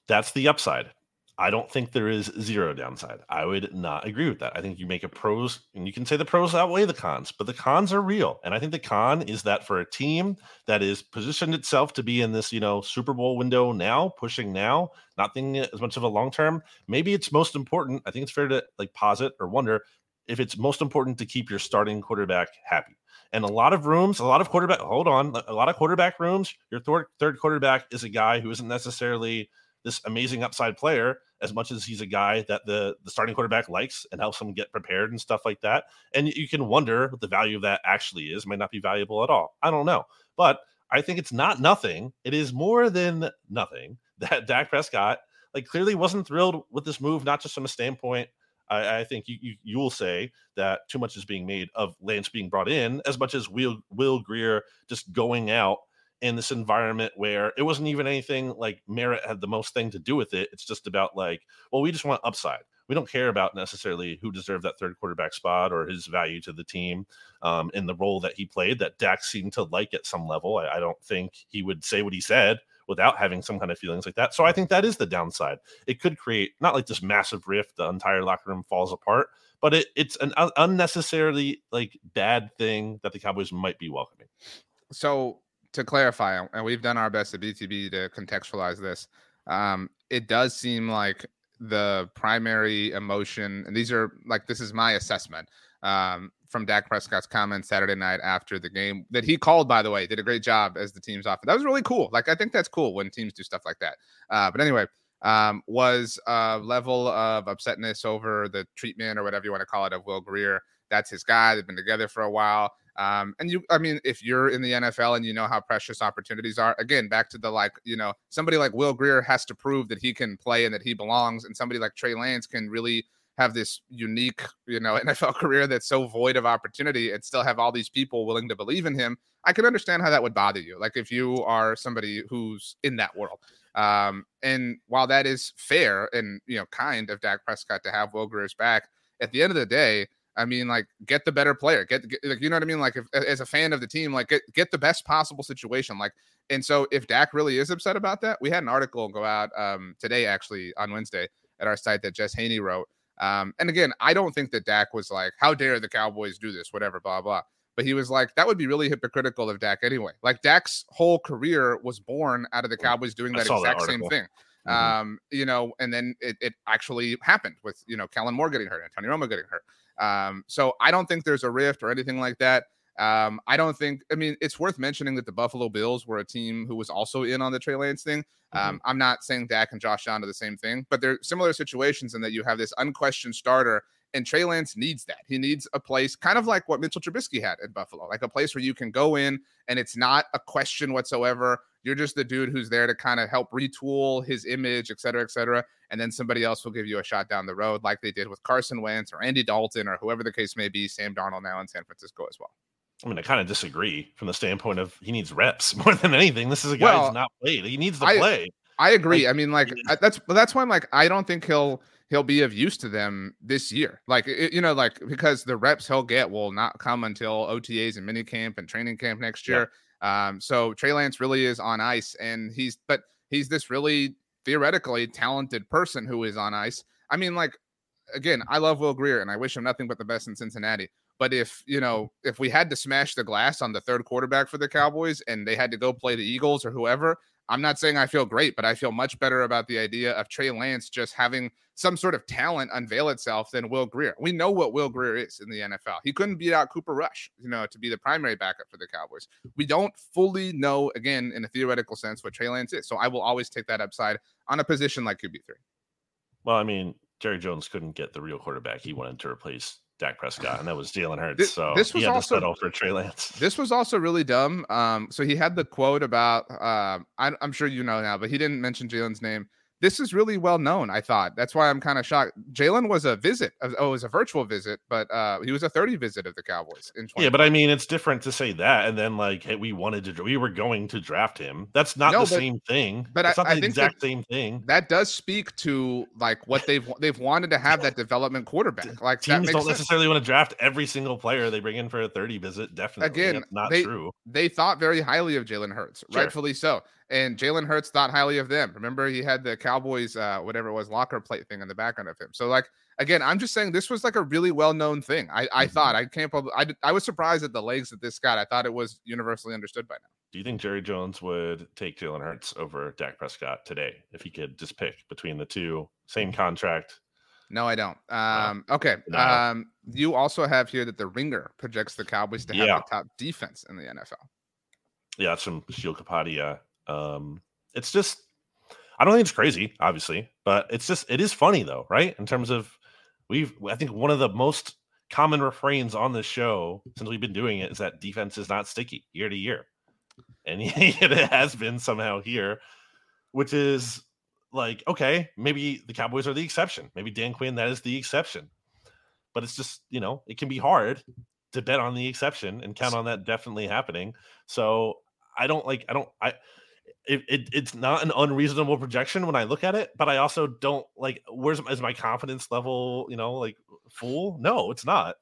That's the upside. I don't think there is zero downside. I would not agree with that. I think you make a pros, and you can say the pros outweigh the cons, but the cons are real. And I think the con is that for a team that is positioned itself to be in this, you know, Super Bowl window now, pushing now, not thinking as much of a long term, maybe it's most important. I think it's fair to like posit or wonder if it's most important to keep your starting quarterback happy. And a lot of rooms, a lot of quarterback, hold on, a lot of quarterback rooms, your third, third quarterback is a guy who isn't necessarily this amazing upside player as much as he's a guy that the the starting quarterback likes and helps him get prepared and stuff like that. And you can wonder what the value of that actually is. Might not be valuable at all. I don't know, but I think it's not nothing. It is more than nothing that Dak Prescott like clearly wasn't thrilled with this move, not just from a standpoint. I, I think you, you you will say that too much is being made of Lance being brought in, as much as Will Will Grier just going out in this environment where it wasn't even anything like merit had the most thing to do with it. It's just about like, well, we just want upside. we don't care about necessarily who deserved that third quarterback spot or his value to the team um, in the role that he played that Dak seemed to like at some level. I, I don't think he would say what he said without having some kind of feelings like that. So I think that is the downside. It could create not like this massive rift, the entire locker room falls apart, but it, it's an unnecessarily like bad thing that the Cowboys might be welcoming. So to clarify, and we've done our best at BTB to contextualize this, um, it does seem like the primary emotion, and these are like this is my assessment um, from Dak Prescott's comments Saturday night after the game that he called. By the way, did a great job as the team's offense. That was really cool. Like I think that's cool when teams do stuff like that. Uh, but anyway, um, was a level of upsetness over the treatment or whatever you want to call it of Will Grier. That's his guy. They've been together for a while. Um, and you, I mean, if you're in the NFL and you know how precious opportunities are, again, back to the like, you know, somebody like Will Grier has to prove that he can play and that he belongs, and somebody like Trey Lance can really have this unique, you know, NFL career that's so void of opportunity and still have all these people willing to believe in him. I can understand how that would bother you. Like if you are somebody who's in that world. Um, and while that is fair and you know kind of Dak Prescott to have Will Grier's back, at the end of the day, I mean, like, get the better player. Get, get, like, you know what I mean? Like, if as a fan of the team, like, get get the best possible situation. Like, and so if Dak really is upset about that, we had an article go out um, today, actually on Wednesday, at our site that Jess Haynie wrote. Um, and again, I don't think that Dak was like, "How dare the Cowboys do this?" Whatever, blah blah. But he was like, that would be really hypocritical of Dak anyway. Like Dak's whole career was born out of the Cowboys doing that exact that same thing. Mm-hmm. Um, you know, and then it, it actually happened with you know Kellen Moore getting hurt, and Tony Romo getting hurt. Um, so I don't think there's a rift or anything like that. Um, I don't think. I mean, it's worth mentioning that the Buffalo Bills were a team who was also in on the Trey Lance thing. Um, mm-hmm. I'm not saying Dak and Josh Allen are the same thing, but they're similar situations in that you have this unquestioned starter, and Trey Lance needs that. He needs a place, kind of like what Mitchell Trubisky had at Buffalo, like a place where you can go in and it's not a question whatsoever. You're just the dude who's there to kind of help retool his image, et cetera, et cetera. And then somebody else will give you a shot down the road, like they did with Carson Wentz or Andy Dalton or whoever the case may be, Sam Darnold now in San Francisco as well. I mean, I kind of disagree from the standpoint of he needs reps more than anything. This is a guy well, who's not played. He needs to I, play. I agree. Like, I mean, like that's that's why I'm like, I don't think he'll he'll be of use to them this year. Like it, you know, like because the reps he'll get will not come until OTAs and minicamp and training camp next year. Um, so Trey Lance really is on ice, and he's but he's this really theoretically talented person who is on ice. I mean, like again, I love Will Grier and I wish him nothing but the best in Cincinnati. But if you know, if we had to smash the glass on the third quarterback for the Cowboys, and they had to go play the Eagles or whoever, I'm not saying I feel great, but I feel much better about the idea of Trey Lance just having some sort of talent unveil itself than Will Grier. We know what Will Grier is in the NFL. He couldn't beat out Cooper Rush, you know, to be the primary backup for the Cowboys. We don't fully know, again, in a theoretical sense, what Trey Lance is. So I will always take that upside on a position like QB3. Well, I mean, Jerry Jones couldn't get the real quarterback he wanted to replace Dak Prescott, and that was Jalen Hurts. This, so this was also settle for Trey Lance. This was also really dumb. Um, so he had the quote about uh, I, I'm sure you know now, but he didn't mention Jalen's name this is really well known. I thought that's why I'm kind of shocked. Jalen was a visit. Oh, it was a virtual visit, but uh, he was a 30 visit of the Cowboys. In yeah, but I mean, it's different to say that and then like, hey, we wanted to, we were going to draft him. That's not no, the but, same thing. But it's I, not the I exact same thing. That does speak to like what they've they've wanted to have that development quarterback. Like teams don't sense. necessarily want to draft every single player they bring in for a 30 visit. Definitely, again, That's not they, true. They thought very highly of Jalen Hurts, sure. rightfully so and Jalen Hurts thought highly of them. Remember, he had the Cowboys, uh, whatever it was, locker plate thing in the background of him. So, like, again, I'm just saying this was like a really well known thing. I, I mm-hmm. thought I can't. I, I was surprised at the legs that this got. I thought it was universally understood by now. Do you think Jerry Jones would take Jalen Hurts over Dak Prescott today if he could just pick between the two, same contract? No, I don't. Um, okay. No. Um, you also have here that the Ringer projects the Cowboys to have yeah. the top defense in the NFL. Yeah, that's from Sheil Kapadia. Um, it's just I don't think it's crazy, obviously, but it's just it is funny though, right? In terms of we've I think one of the most common refrains on this show since we've been doing it is that defense is not sticky year to year. And it has been somehow here, which is like, okay, maybe the Cowboys are the exception. Maybe Dan Quinn, that is the exception. But it's just, you know, it can be hard to bet on the exception and count on that definitely happening. So I don't like, I don't, I, it, it, it's not an unreasonable projection when I look at it, but I also don't like where's is my confidence level, you know, like full? No, it's not.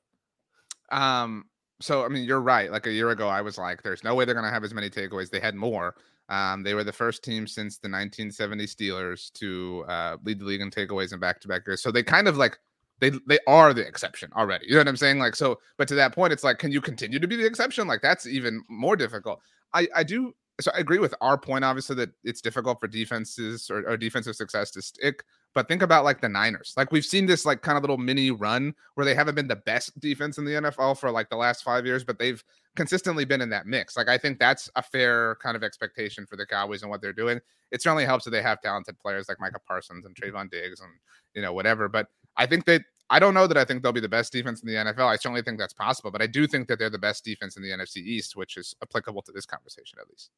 Um, so I mean, you're right. Like a year ago, I was like, "There's no way they're gonna have as many takeaways." They had more. Um, they were the first team since the 1970 Steelers to uh, lead the league in takeaways in back-to-back years. So they kind of like they they are the exception already. You know what I'm saying? Like so, but to that point, it's like, can you continue to be the exception? Like that's even more difficult. I I do so I agree with our point, obviously, that it's difficult for defenses or, or, defensive success to stick. But think about like the Niners. Like we've seen this like kind of little mini run where they haven't been the best defense in the NFL for like the last five years, but they've consistently been in that mix. Like I think that's a fair kind of expectation for the Cowboys and what they're doing. It certainly helps that they have talented players like Micah Parsons and Trevon Diggs and you know whatever. But I think that I don't know that I think they'll be the best defense in the NFL. I certainly think that's possible, but I do think that they're the best defense in the NFC East, which is applicable to this conversation at least.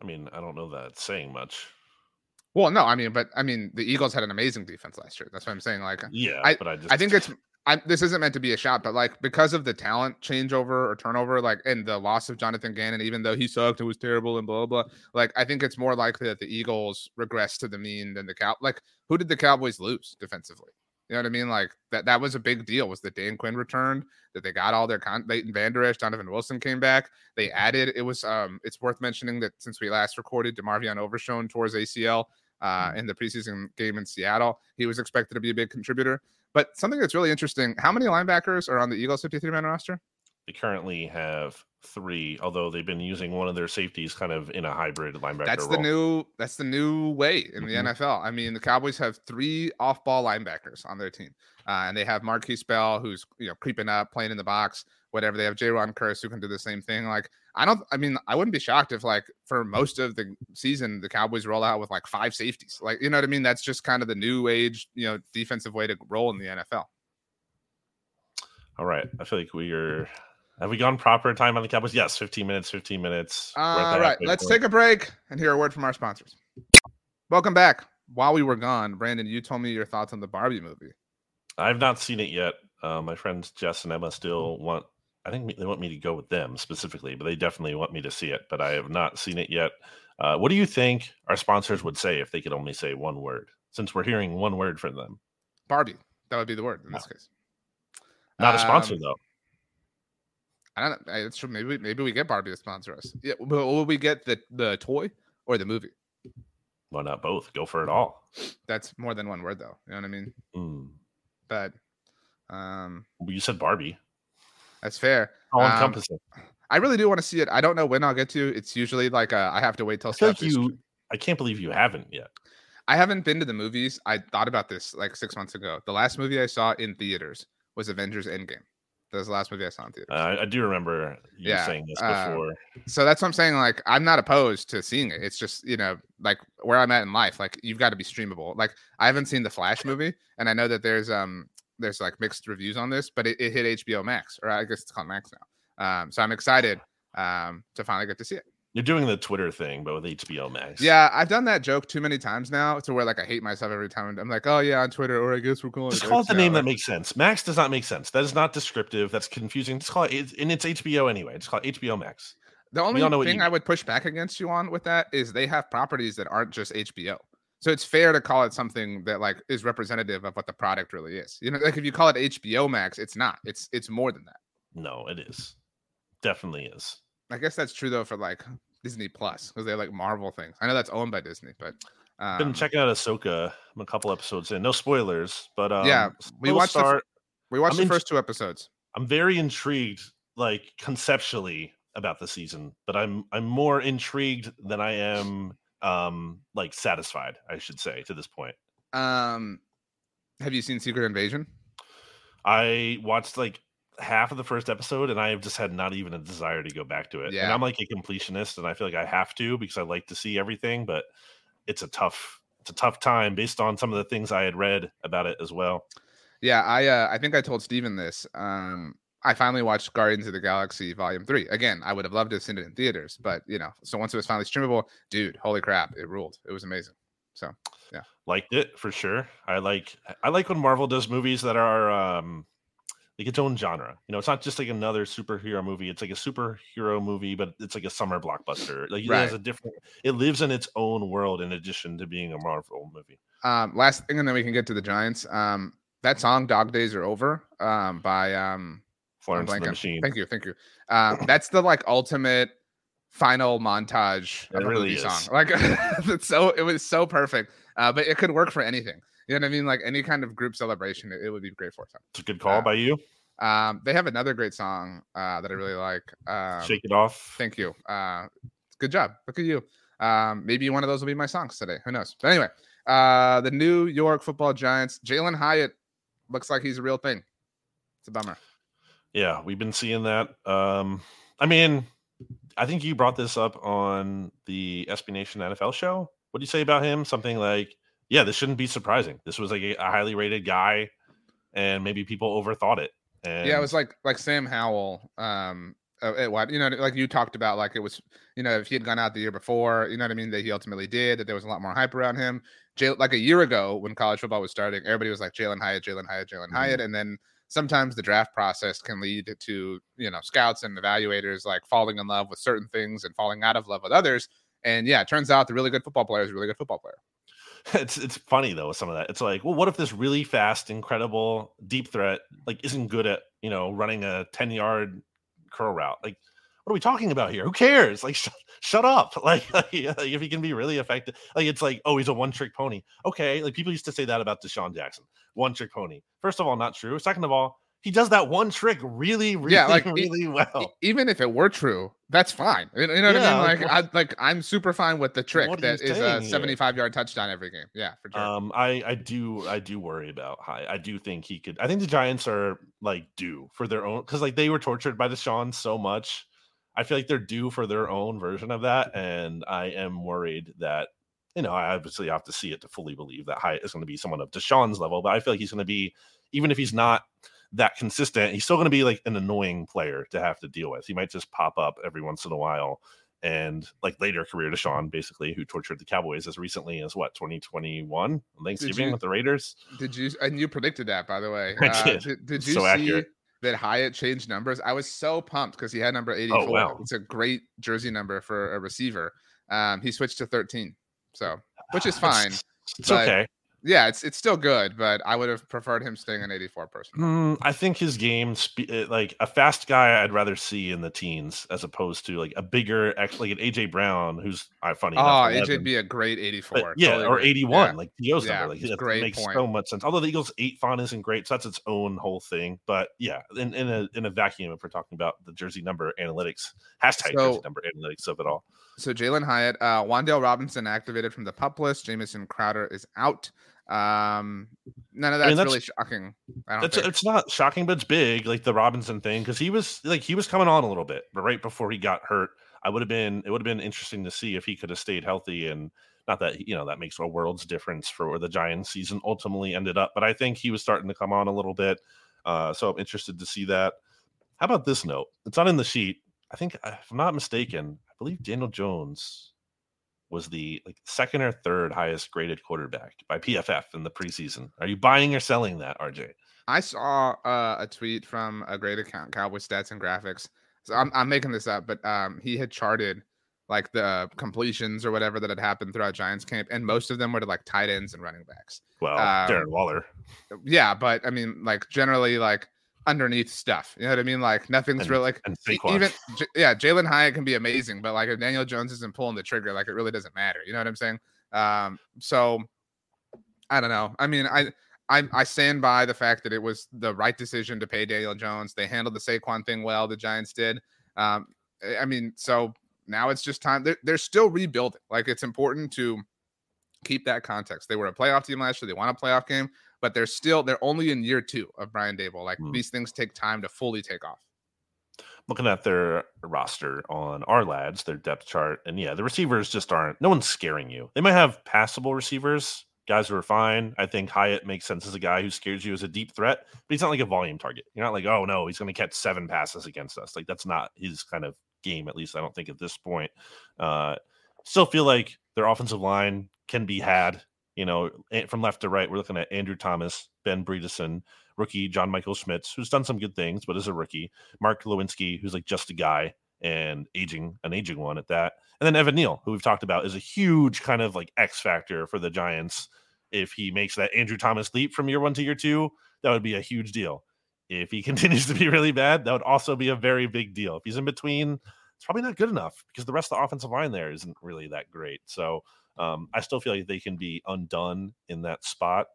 I mean, I don't know that it's saying much. Well, no, I mean, but I mean, the Eagles had an amazing defense last year. That's what I'm saying. Like, yeah, I, but I just, I think it's, I, this isn't meant to be a shot, but like because of the talent changeover or turnover, like, and the loss of Jonathan Gannon, even though he sucked and was terrible and blah blah, like, I think it's more likely that the Eagles regress to the mean than the cow. Like, who did the Cowboys lose defensively? You know what I mean? Like that that was a big deal. Was that Dan Quinn returned? That they got all their con Leighton Vander Esch, Donovan Wilson came back. They added. It was um. It's worth mentioning that since we last recorded, DeMarvion Overshown towards ACL uh, mm. in the preseason game in Seattle. He was expected to be a big contributor. But something that's really interesting: how many linebackers are on the Eagles 53 man roster? They currently have three, although they've been using one of their safeties kind of in a hybrid linebacker. That's role. the new that's the new way in the mm-hmm. NFL. I mean, the Cowboys have three off-ball linebackers on their team, uh, and they have Markquese Bell, who's you know creeping up, playing in the box, whatever. They have Jayron Kearse who can do the same thing. Like, I don't. I mean, I wouldn't be shocked if like for most of the season the Cowboys roll out with like five safeties. Like, you know what I mean? That's just kind of the new age, you know, defensive way to roll in the NFL. All right, I feel like we are have we gone proper time on the Cowboys? Yes, 15 minutes, 15 minutes. All right, let's point. take a break and hear a word from our sponsors. Welcome back. While we were gone, Brandon, you told me your thoughts on the Barbie movie. I've not seen it yet. Uh, my friends Jess and Emma still want. I think they want me to go with them specifically, but they definitely want me to see it. But I have not seen it yet. Uh, what do you think our sponsors would say if they could only say one word? Since we're hearing one word from them, Barbie. That would be the word in no. this case. Not a sponsor um, though. I don't know. It's true. Maybe maybe we get Barbie to sponsor us. Yeah, but will we get the the toy or the movie? Why not both? Go for it all. That's more than one word, though. You know what I mean? Mm. But um, well, you said Barbie. That's fair. All encompassing. Um, I really do want to see it. I don't know when I'll get to. It's usually like a, I have to wait till. I you. I can't believe you haven't yet. I haven't been to the movies. I thought about this like six months ago. The last movie I saw in theaters was Avengers Endgame. That was the last movie I saw in theaters. Uh, I do remember you yeah, saying this uh, before. Uh, so that's what I'm saying. Like, I'm not opposed to seeing it. It's just, you know, like where I'm at in life. Like, you've got to be streamable. Like, I haven't seen the Flash movie, and I know that there's um there's like mixed reviews on this, but it, it hit HBO Max, or I guess it's called Max now. Um, so I'm excited um to finally get to see it. You're doing the Twitter thing, but with HBO Max. Yeah, I've done that joke too many times now to where like I hate myself every time. I'm like, oh yeah, on Twitter, or I guess we're calling Just it. call it the name that makes sense. Max does not make sense. That is not descriptive. That's confusing. Just call it, and it's HBO anyway. Just call it HBO Max. The only thing I would push back against you on with that is they have properties that aren't just HBO. So it's fair to call it something that like is representative of what the product really is. You know, like if you call it HBO Max, it's not. It's it's more than that. No, it is. Definitely is. I guess that's true though for like Disney Plus because they like Marvel things. I know that's owned by Disney, but um, been checking out Ahsoka. I'm a couple episodes in. No spoilers, but um, yeah, we watched start, the, we watched I'm the first two episodes. I'm very intrigued, like conceptually, about the season, but I'm I'm more intrigued than I am um like satisfied. I should say to this point. Um, have you seen Secret Invasion? I watched like half of the first episode and I have just had not even a desire to go back to it. Yeah. And I'm like a completionist and I feel like I have to because I like to see everything, but it's a tough it's a tough time based on some of the things I had read about it as well. Yeah, I uh, I think I told Steven this. Um I finally watched Guardians of the Galaxy Volume 3. Again, I would have loved to have seen it in theaters, but you know, so once it was finally streamable, dude, holy crap, it ruled. It was amazing. So, yeah. Liked it for sure. I like I like when Marvel does movies that are um like its own genre. You know, it's not just like another superhero movie. It's like a superhero movie, but it's like a summer blockbuster. Like right. it has a different. It lives in its own world in addition to being a Marvel movie. Um, last thing, and then we can get to the Giants. Um, that song "Dog Days Are Over" um, by um, Florence the Machine. Thank you, thank you. Um, that's the like ultimate final montage of it a really movie is. song. Like it's so it was so perfect. Uh, but it could work for anything. You know what I mean? Like any kind of group celebration, it, it would be great for. It's a good call uh, by you. Um, they have another great song uh, that I really like. Um, Shake it off. Thank you. Uh, good job. Look at you. Um, maybe one of those will be my songs today. Who knows? But anyway, uh, the New York Football Giants. Jalin Hyatt looks like he's a real thing. It's a bummer. Yeah, we've been seeing that. Um, I mean, I think you brought this up on the SB Nation NFL show. What do you say about him? Something like, yeah, this shouldn't be surprising. This was like a, a highly rated guy, and maybe people overthought it. And yeah, it was like like Sam Howell. Um, uh, what you know, like you talked about, like it was, you know, if he had gone out the year before, you know what I mean, that he ultimately did, that there was a lot more hype around him. Jay, like a year ago when college football was starting, everybody was like Jalin Hyatt, Jalin Hyatt, Jalin mm-hmm. Hyatt, and then sometimes the draft process can lead to you know scouts and evaluators like falling in love with certain things and falling out of love with others. And yeah, it turns out the really good football player is a really good football player. It's it's funny though with some of that. It's like, well, what if this really fast, incredible deep threat like isn't good at you know running a ten yard curl route? Like what are we talking about here? Who cares? Like, sh- shut up. Like, like, if he can be really effective, like it's like, oh, he's a one trick pony. Okay, like people used to say that about DeSean Jackson, one trick pony. First of all, not true. Second of all, he does that one trick really, really, yeah, like, really well. Even if it were true, that's fine. You know what yeah, I mean? Like, I like I'm super fine with the trick that is a 75 yard touchdown every game. Yeah, for sure. Um, I I do I do worry about high. I do think he could. I think the Giants are like due for their own because like they were tortured by DeSean so much I feel like they're due for their own version of that, and I am worried that you know I obviously have to see it to fully believe that Hyatt is going to be someone of DeSean's level, but I feel like he's going to be even if he's not that consistent, he's still going to be like an annoying player to have to deal with. He might just pop up every once in a while. And like later career DeSean, basically, who tortured the Cowboys as recently as what 2021 Thanksgiving you, with the Raiders. Did you and you predicted that by the way? Uh, did. did. did you so see accurate that Hyatt changed numbers. I was so pumped because he had number 84. Oh, wow. It's a great jersey number for a receiver. Um, he switched to 13. So, which is fine. It's, it's okay yeah, it's it's still good, but I would have preferred him staying an 84 person. Mm, I think his game, eh, like a fast guy, I'd rather see in the teens as opposed to like a bigger, actually, like an AJ Brown, who's uh, funny. Oh, AJ'd be a great 84. But, yeah, totally or 81, yeah. like Theo's yeah, number. Like that great makes point. so much sense. Although the Eagles eight font isn't great, so that's its own whole thing. But yeah, in, in a in a vacuum, if we're talking about the jersey number analytics, hashtag so, jersey number analytics of it all. So Jalin Hyatt, uh, Wan'Dale Robinson activated from the pup list. Jamison Crowder is out. Um, none of that's, I mean, that's really shocking. I don't. It's, it's not shocking, but it's big, like the Robinson thing, because he was like he was coming on a little bit, but right before he got hurt, I would have been. It would have been interesting to see if he could have stayed healthy, and not that you know that makes a world's difference for where the Giants season ultimately ended up, but I think he was starting to come on a little bit. Uh, so I'm interested to see that. How about this note? It's not in the sheet. I think, if I'm not mistaken, I believe Daniel Jones was the like second or third highest graded quarterback by PFF in the preseason. Are you buying or selling that, RJ? I saw uh, a tweet from a great account, Cowboy Stats and Graphics. So I'm, I'm making this up, but um, he had charted like the completions or whatever that had happened throughout Giants camp, and most of them were to like tight ends and running backs. Well, um, Darren Waller. Yeah, but I mean, like generally, like underneath stuff. You know what I mean? Like nothing's and, really like even yeah, Jalin Hyatt can be amazing, but like if Daniel Jones isn't pulling the trigger, like it really doesn't matter. You know what I'm saying? Um, so I don't know. I mean, I I I stand by the fact that it was the right decision to pay Daniel Jones. They handled the Saquon thing well. The Giants did. Um, I mean, so now it's just time. They're, they're still rebuilding. Like it's important to keep that context. They were a playoff team last year. They won a playoff game but they're still they're only in year two of Brian Daboll. Like mm. these things take time to fully take off. Looking at their roster on Ourlads, their depth chart, and yeah, the receivers just aren't. No one's scaring you. They might have passable receivers, guys who are fine. I think Hyatt makes sense as a guy who scares you as a deep threat, but he's not like a volume target. You're not like, oh no, he's going to catch seven passes against us. Like that's not his kind of game. At least I don't think at this point. Uh, still feel like their offensive line can be had you know, from left to right, we're looking at Andrew Thomas, Ben Bredeson, rookie John Michael Schmitz, who's done some good things, but is a rookie. Mark Glowinski, who's like just a guy and aging, an aging one at that. And then Evan Neal, who we've talked about, is a huge kind of like X factor for the Giants. If he makes that Andrew Thomas leap from year one to year two, that would be a huge deal. If he continues to be really bad, that would also be a very big deal. If he's in between, it's probably not good enough because the rest of the offensive line there isn't really that great. So um, I still feel like they can be undone in that spot.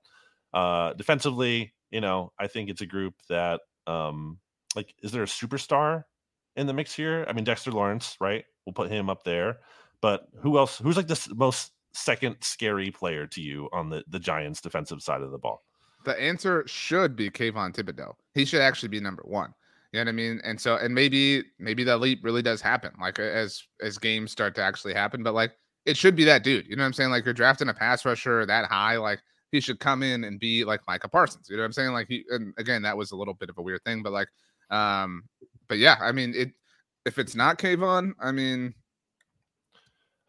Uh, defensively, you know, I think it's a group that, um, like, is there a superstar in the mix here? I mean, Dexter Lawrence, right? We'll put him up there. But who else? Who's like the most second scary player to you on the the Giants' defensive side of the ball? The answer should be Kayvon Thibodeaux. He should actually be number one. You know what I mean? And so, and maybe maybe that leap really does happen, like as as games start to actually happen. But like, it should be that dude. You know what I'm saying? Like, you're drafting a pass rusher that high, like he should come in and be like Micah Parsons. You know what I'm saying? Like he and again, that was a little bit of a weird thing, but like um, but yeah, I mean it if it's not Kayvon, I mean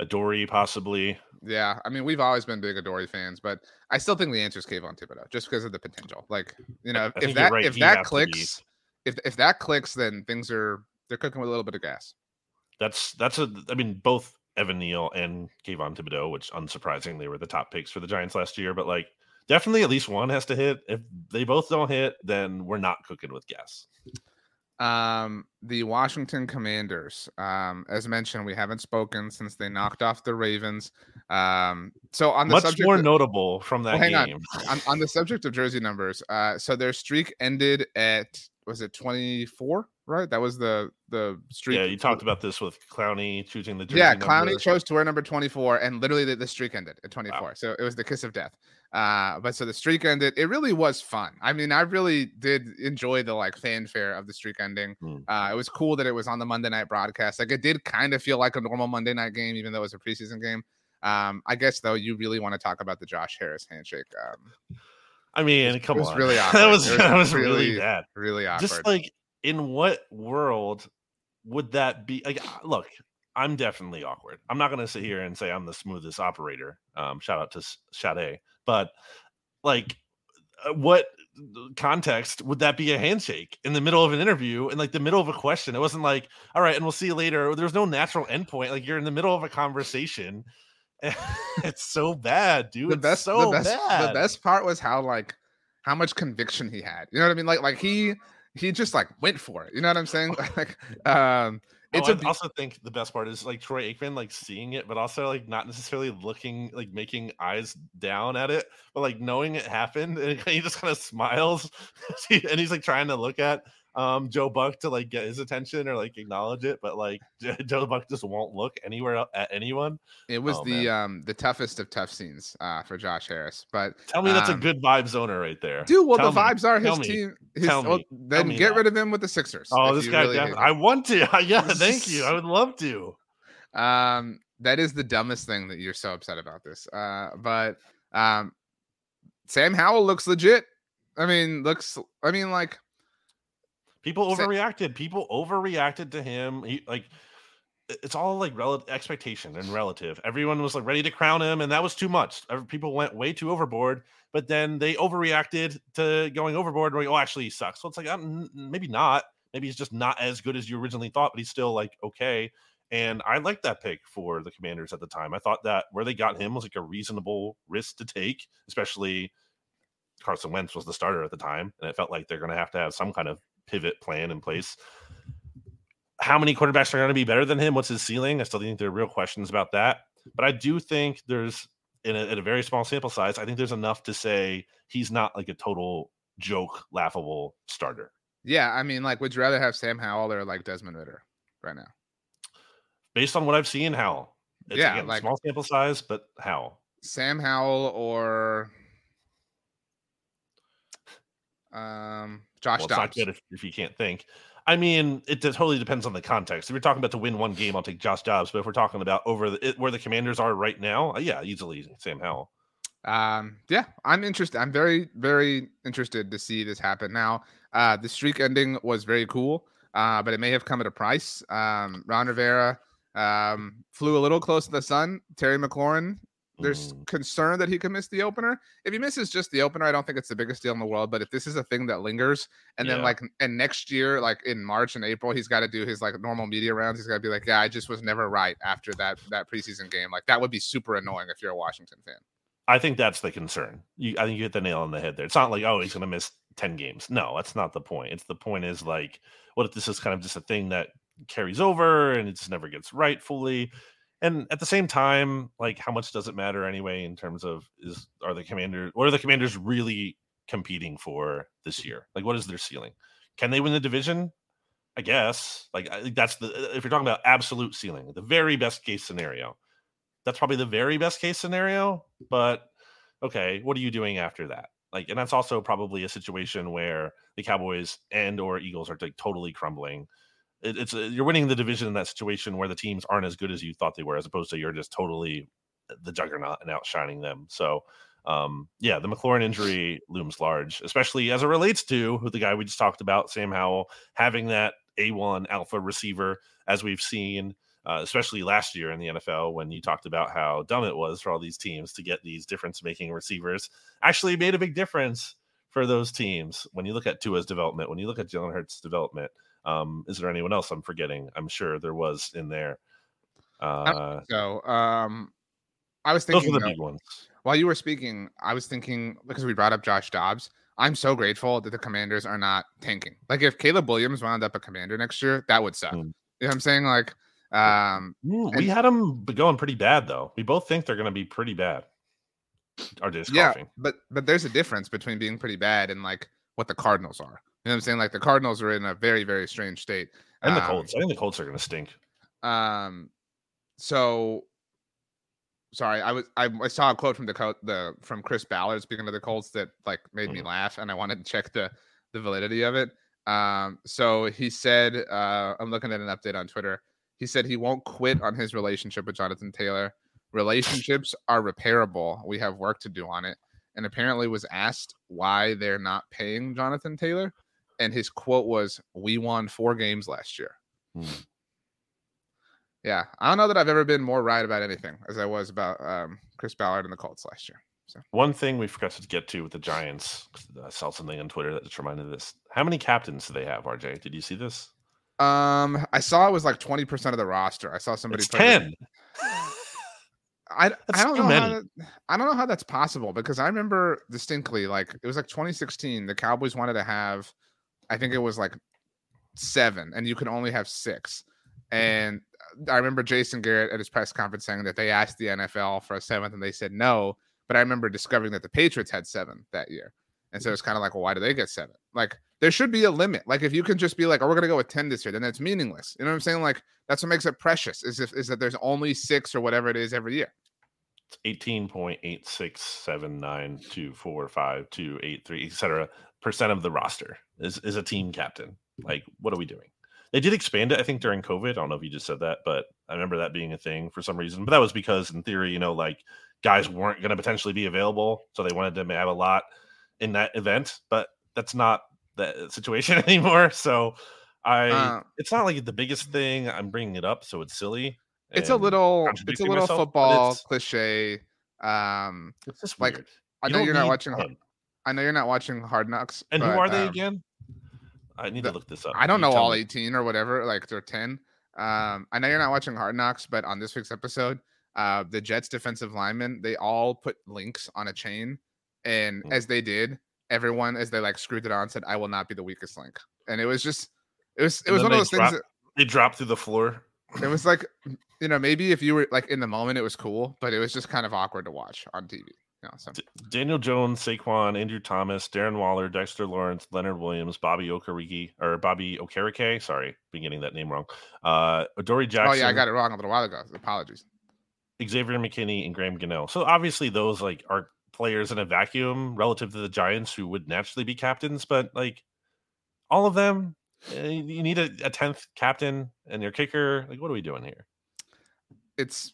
Adoree possibly. Yeah, I mean we've always been big Adoree fans, but I still think the answer is Kayvon Thibodeaux just because of the potential. Like, you know, if that right. if that clicks, if if that clicks, then things are they're cooking with a little bit of gas. That's that's a I mean both Evan Neal and Kayvon Thibodeaux, which unsurprisingly were the top picks for the Giants last year. But like, definitely at least one has to hit. If they both don't hit, then we're not cooking with gas. Um, the Washington Commanders. Um, as mentioned, we haven't spoken since they knocked off the Ravens. Um, so on the much subject more of, notable from that well, game. On. on. on the subject of jersey numbers, uh, so their streak ended at was it twenty four? Right? That was the the streak. Yeah, you talked about this with Clowney choosing the jersey. Yeah, Clowney number. chose to wear number 24, and literally the, the streak ended at 24. Wow. So it was the kiss of death. Uh, but so the streak ended. It really was fun. I mean, I really did enjoy the like fanfare of the streak ending. Hmm. Uh, it was cool that it was on the Monday night broadcast. Like it did kind of feel like a normal Monday night game, even though it was a preseason game. Um, I guess though, you really want to talk about the Josh Harris handshake. Um, I mean, come it was on, really awkward. that was, was that was really, really bad, really awkward. Just like in what world would that be? Like, look, I'm definitely awkward. I'm not going to sit here and say I'm the smoothest operator. Um, shout out to Sade, but like, uh, what context would that be a handshake in the middle of an interview in like the middle of a question? It wasn't like, all right, and we'll see you later. There's no natural endpoint. Like you're in the middle of a conversation. it's so bad, dude. The best, so the best, bad. the best part was how like how much conviction he had. You know what I mean? Like, like he he just like went for it. You know what I'm saying? like, um, it's oh, a, I also think the best part is like Troy Aikman like seeing it, but also like not necessarily looking like making eyes down at it, but like knowing it happened, and he just kind of smiles, and he's like trying to look at um Joe Buck to like get his attention or like acknowledge it, but like Joe Buck just won't look anywhere at anyone. It was oh, the man. um the toughest of tough scenes uh for Josh Harris. But tell me um, that's a um, good vibes owner right there, dude. Well, tell the me, vibes are his team. His, tell me, then get that. rid of him with the Sixers. Oh, this guy, really I want to. yeah, thank you. I would love to. Um, that is the dumbest thing that you're so upset about this. Uh, but um, Sam Howell looks legit. I mean, looks. I mean, like People overreacted. People overreacted to him. He like it's all like relative expectation and relative. Everyone was like ready to crown him, and that was too much. People went way too overboard, but then they overreacted to going overboard. Like, oh, actually, he sucks. So it's like maybe not. Maybe he's just not as good as you originally thought, but he's still like okay. And I liked that pick for the Commanders at the time. I thought that where they got him was like a reasonable risk to take, especially Carson Wentz was the starter at the time, and it felt like they're going to have to have some kind of pivot plan in place. How many quarterbacks are going to be better than him? What's his ceiling? I still think there are real questions about that. But I do think there's, in a, in a very small sample size, I think there's enough to say he's not like a total joke, laughable starter. Yeah, I mean, like, would you rather have Sam Howell or like Desmond Ridder right now? Based on what I've seen, Howell. It's, yeah, again, like small sample size, but Howell. Sam Howell or um Josh well, Dobbs. It's not good if, if you can't think. I mean, it totally depends on the context. If we're talking about to win one game, I'll take Josh Dobbs. But if we're talking about over the, it, where the Commanders are right now, uh, yeah, easily Sam Howell. Um, yeah, I'm interested. I'm very, very interested to see this happen. Now, uh, the streak ending was very cool, uh, but it may have come at a price. Um, Ron Rivera um, flew a little close to the sun. Terry McLaurin there's mm. concern that he could miss the opener. If he misses just the opener, I don't think it's the biggest deal in the world. But if this is a thing that lingers, and yeah. then like and next year, like in March and April, he's got to do his like normal media rounds. He's got to be like, yeah, I just was never right after that that preseason game. Like that would be super annoying if you're a Washington fan. I think that's the concern. You, I think you hit the nail on the head there. It's not like oh he's going to miss ten games. No, that's not the point. It's the point is like what if this is kind of just a thing that carries over and it just never gets right fully and at the same time like how much does it matter anyway in terms of is are the commanders what are the commanders really competing for this year? Like what is their ceiling? Can they win the division? I guess. Like I that's the uh, if you're talking about absolute ceiling the very best case scenario. That's probably the very best case scenario but okay what are you doing after that? Like and that's also probably a situation where the cowboys and or eagles are like totally crumbling it, it's a, you're winning the division in that situation where the teams aren't as good as you thought they were, as opposed to you're just totally the juggernaut and outshining them. So, um, yeah, the McLaurin injury looms large, especially as it relates to who the guy we just talked about, Sam Howell, having that A1 alpha receiver, as we've seen, uh, especially last year in the NFL when you talked about how dumb it was for all these teams to get these difference making receivers, actually made a big difference for those teams. When you look at Tua's development, when you look at Jalen Hurts' development, um, is there anyone else I'm forgetting? I'm sure there was in there. Uh, so, um, I was thinking those the big ones. While you were speaking, I was thinking because we brought up Josh Dobbs. I'm so grateful that the Commanders are not tanking. Like if Caleb Williams wound up a Commander next year, that would suck. Mm. You know what I'm saying? Like, um, Ooh, we and, had them going pretty bad though. We both think they're going to be pretty bad. Are just yeah, coughing. but but there's a difference between being pretty bad and like what the Cardinals are. You know what I'm saying? Like the Cardinals are in a very, very strange state. And the um, Colts. I think the Colts are going to stink. Um, so sorry, I was I, I saw a quote from the the from Chris Ballard speaking of the Colts that like made mm. me laugh, and I wanted to check the the validity of it. Um, so he said, uh, I'm looking at an update on Twitter. He said he won't quit on his relationship with Jonathan Taylor. Relationships are repairable. We have work to do on it. And apparently was asked why they're not paying Jonathan Taylor and his quote was, "We won four games last year." Hmm. Yeah, I don't know that I've ever been more right about anything as I was about um, Chris Ballard and the Colts last year. So one thing we forgot to get to with the Giants, I saw something on Twitter that just reminded this. How many captains do they have? RJ, did you see this? Um, I saw it was like twenty percent of the roster. I saw somebody it's ten. I, I don't know how that, I don't know how that's possible because I remember distinctly like it was like 2016 the Cowboys wanted to have I think it was like seven, and you can only have six. And uh, I remember Jason Garrett at his press conference saying that they asked the NFL for a seventh and they said no. But I remember discovering that the Patriots had seven that year. And so mm-hmm. it's kind of like, well, why do they get seven? Like, there should be a limit. Like, if you can just be like, oh, we're going to go with 10 this year, then that's meaningless. You know what I'm saying? Like, that's what makes it precious is, if, is that there's only six or whatever it is every year. It's 18.867924528 etc percent of the roster is is a team captain. Like, what are we doing? They did expand it, I think, during COVID. I don't know if you just said that, but I remember that being a thing for some reason. But that was because, in theory, you know, like guys weren't going to potentially be available, so they wanted to have a lot in that event. But that's not the situation anymore. So I, uh, it's not like the biggest thing. I'm bringing it up, so it's silly. It's a little, it's a little myself, football cliche. Um, it's just like weird. I know you are not watching. I know you're not watching Hard Knocks. And but, who are they um, again? I need the, to look this up. I don't know all me. 18 or whatever, like they're 10. Um, I know you're not watching Hard Knocks, but on this week's episode, uh, the Jets defensive linemen, they all put links on a chain. And mm-hmm. as they did, everyone, as they like screwed it on, said, I will not be the weakest link. And it was just, it was, it was one of those drop, things. That, they dropped through the floor. It was like, you know, maybe if you were like in the moment, it was cool, but it was just kind of awkward to watch on TV. Awesome. D- Daniel Jones, Saquon, Andrew Thomas, Darren Waller, Dexter Lawrence, Leonard Williams, Bobby Okereke, or Bobby Okereke. Sorry, been getting that name wrong. Uh, Adoree Jackson. Oh yeah, I got it wrong a little while ago. Apologies. Xavier McKinney and Graham Gano. So obviously those like are players in a vacuum relative to the Giants who would naturally be captains, but like all of them, eh, you need a tenth captain and your kicker. Like, what are we doing here? It's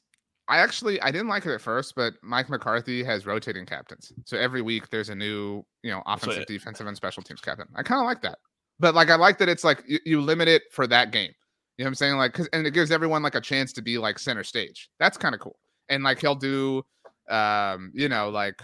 I actually I didn't like it at first, but Mike McCarthy has rotating captains. So every week there's a new, you know, offensive, so, defensive, and special teams captain. I kind of like that. But like I like that it's like you, you, limit it for that game. You know what I'm saying? Like cause and it gives everyone like a chance to be like center stage. That's kind of cool. And like he'll do Um, you know, like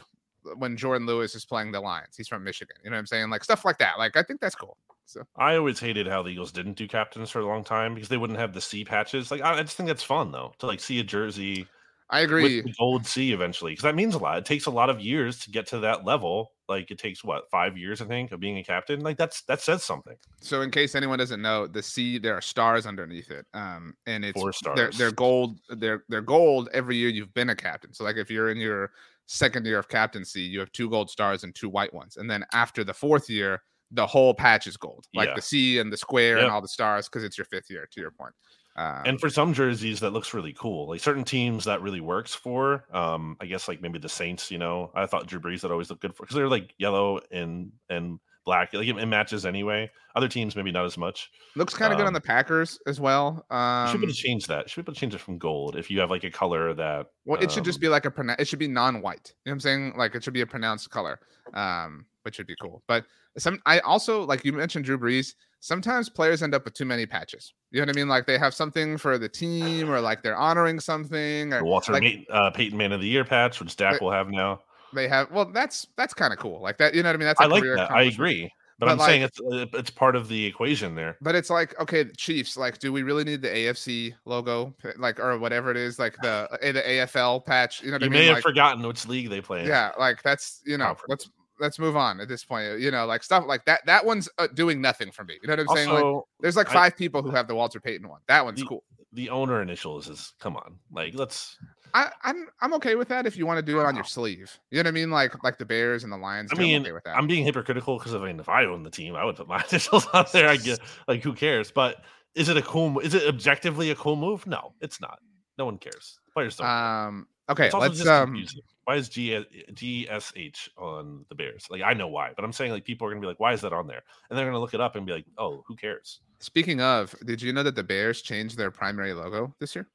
when Jourdan Lewis is playing the Lions, he's from Michigan. You know what I'm saying? Like stuff like that. Like I think that's cool. So I always hated how the Eagles didn't do captains for a long time because they wouldn't have the C patches. Like I just think that's fun though to like see a jersey. I agree. With gold C eventually because that means a lot. It takes a lot of years to get to that level. Like it takes what five years I think of being a captain. Like that's that says something. So in case anyone doesn't know, the C there are stars underneath it, um, and it's four stars. They're, they're gold. They're they're gold every year you've been a captain. So like if you're in your second year of captaincy, you have two gold stars and two white ones, and then after the fourth year, the whole patch is gold, like Yeah. the C and the square Yep. and all the stars, because it's your fifth year. To your point, um, and for some jerseys that looks really cool like certain teams that really works for um i guess like maybe the saints you know i thought drew brees that always looked good for because they're like yellow and and black like it, it matches anyway other teams maybe not as much looks kind of good on um, the Packers as well. you should be Um, able to change that should be able to change it from gold if you have like a color that well, it should just um, be like a pronoun- it should be non-white. You know what I'm saying? Like it should be a pronounced color, um, which would be cool. But some I also like you mentioned Drew Brees. Sometimes players end up with too many patches. You know what I mean? Like they have something for the team, or like they're honoring something, or walter like- Payton, uh, Payton man of the year patch which dak will have now they have. Well, that's that's kind of cool. Like that. You know what I mean? That's i like that i agree but, But, i'm saying it's uh, it's part of the equation there But it's like, okay, Chiefs, like, do we really need the AFC logo, like, or whatever it is, like the uh, the AFL patch? You know what you I may have Like, forgotten which league they play in. yeah, like that's you know, Conference. let's let's move on at this point. You know, like stuff like that. That one's uh, doing nothing for me. You know what I'm saying? Like, there's like I- five people who have the Walter Payton one. That one's The- cool. the owner initials is come on like let's I, I'm I'm okay with that if you want to do it on your sleeve. You know what I mean? Like like the Bears and the Lions. I I'm mean, okay with that. I'm being hypocritical because I mean, if I own the team, I would put my initials on there. I get like, who cares? But is it a cool? Is it objectively a cool move? No, it's not. No one cares. Players don't. um. Okay. Let's um. confusing. Why is G GSH on the Bears? Like, I know why, but I'm saying like people are gonna be like, why is that on there? And they're gonna look it up and be like, oh, who cares? Speaking of, did you know that the Bears changed their primary logo this year?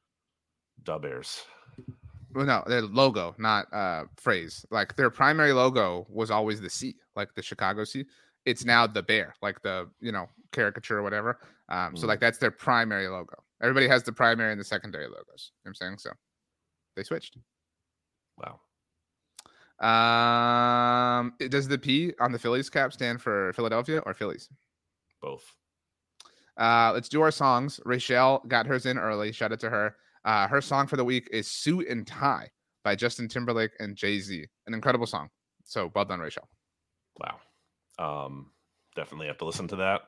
The Bears. Well no their logo not uh phrase. Like their primary logo was always the c like the chicago c. It's now the bear like the you know caricature or whatever. Um so Mm. like that's their primary logo. Everybody has the primary and the secondary logos you know what i'm saying? So they switched. Wow. um does the p on the phillies cap stand for philadelphia or phillies? Both. uh let's do our songs. Rachel got hers in early. Shout out to her uh her song for the week is suit and tie by justin timberlake and jay-z an incredible song so well done rachel Wow. Um, definitely have to listen to that.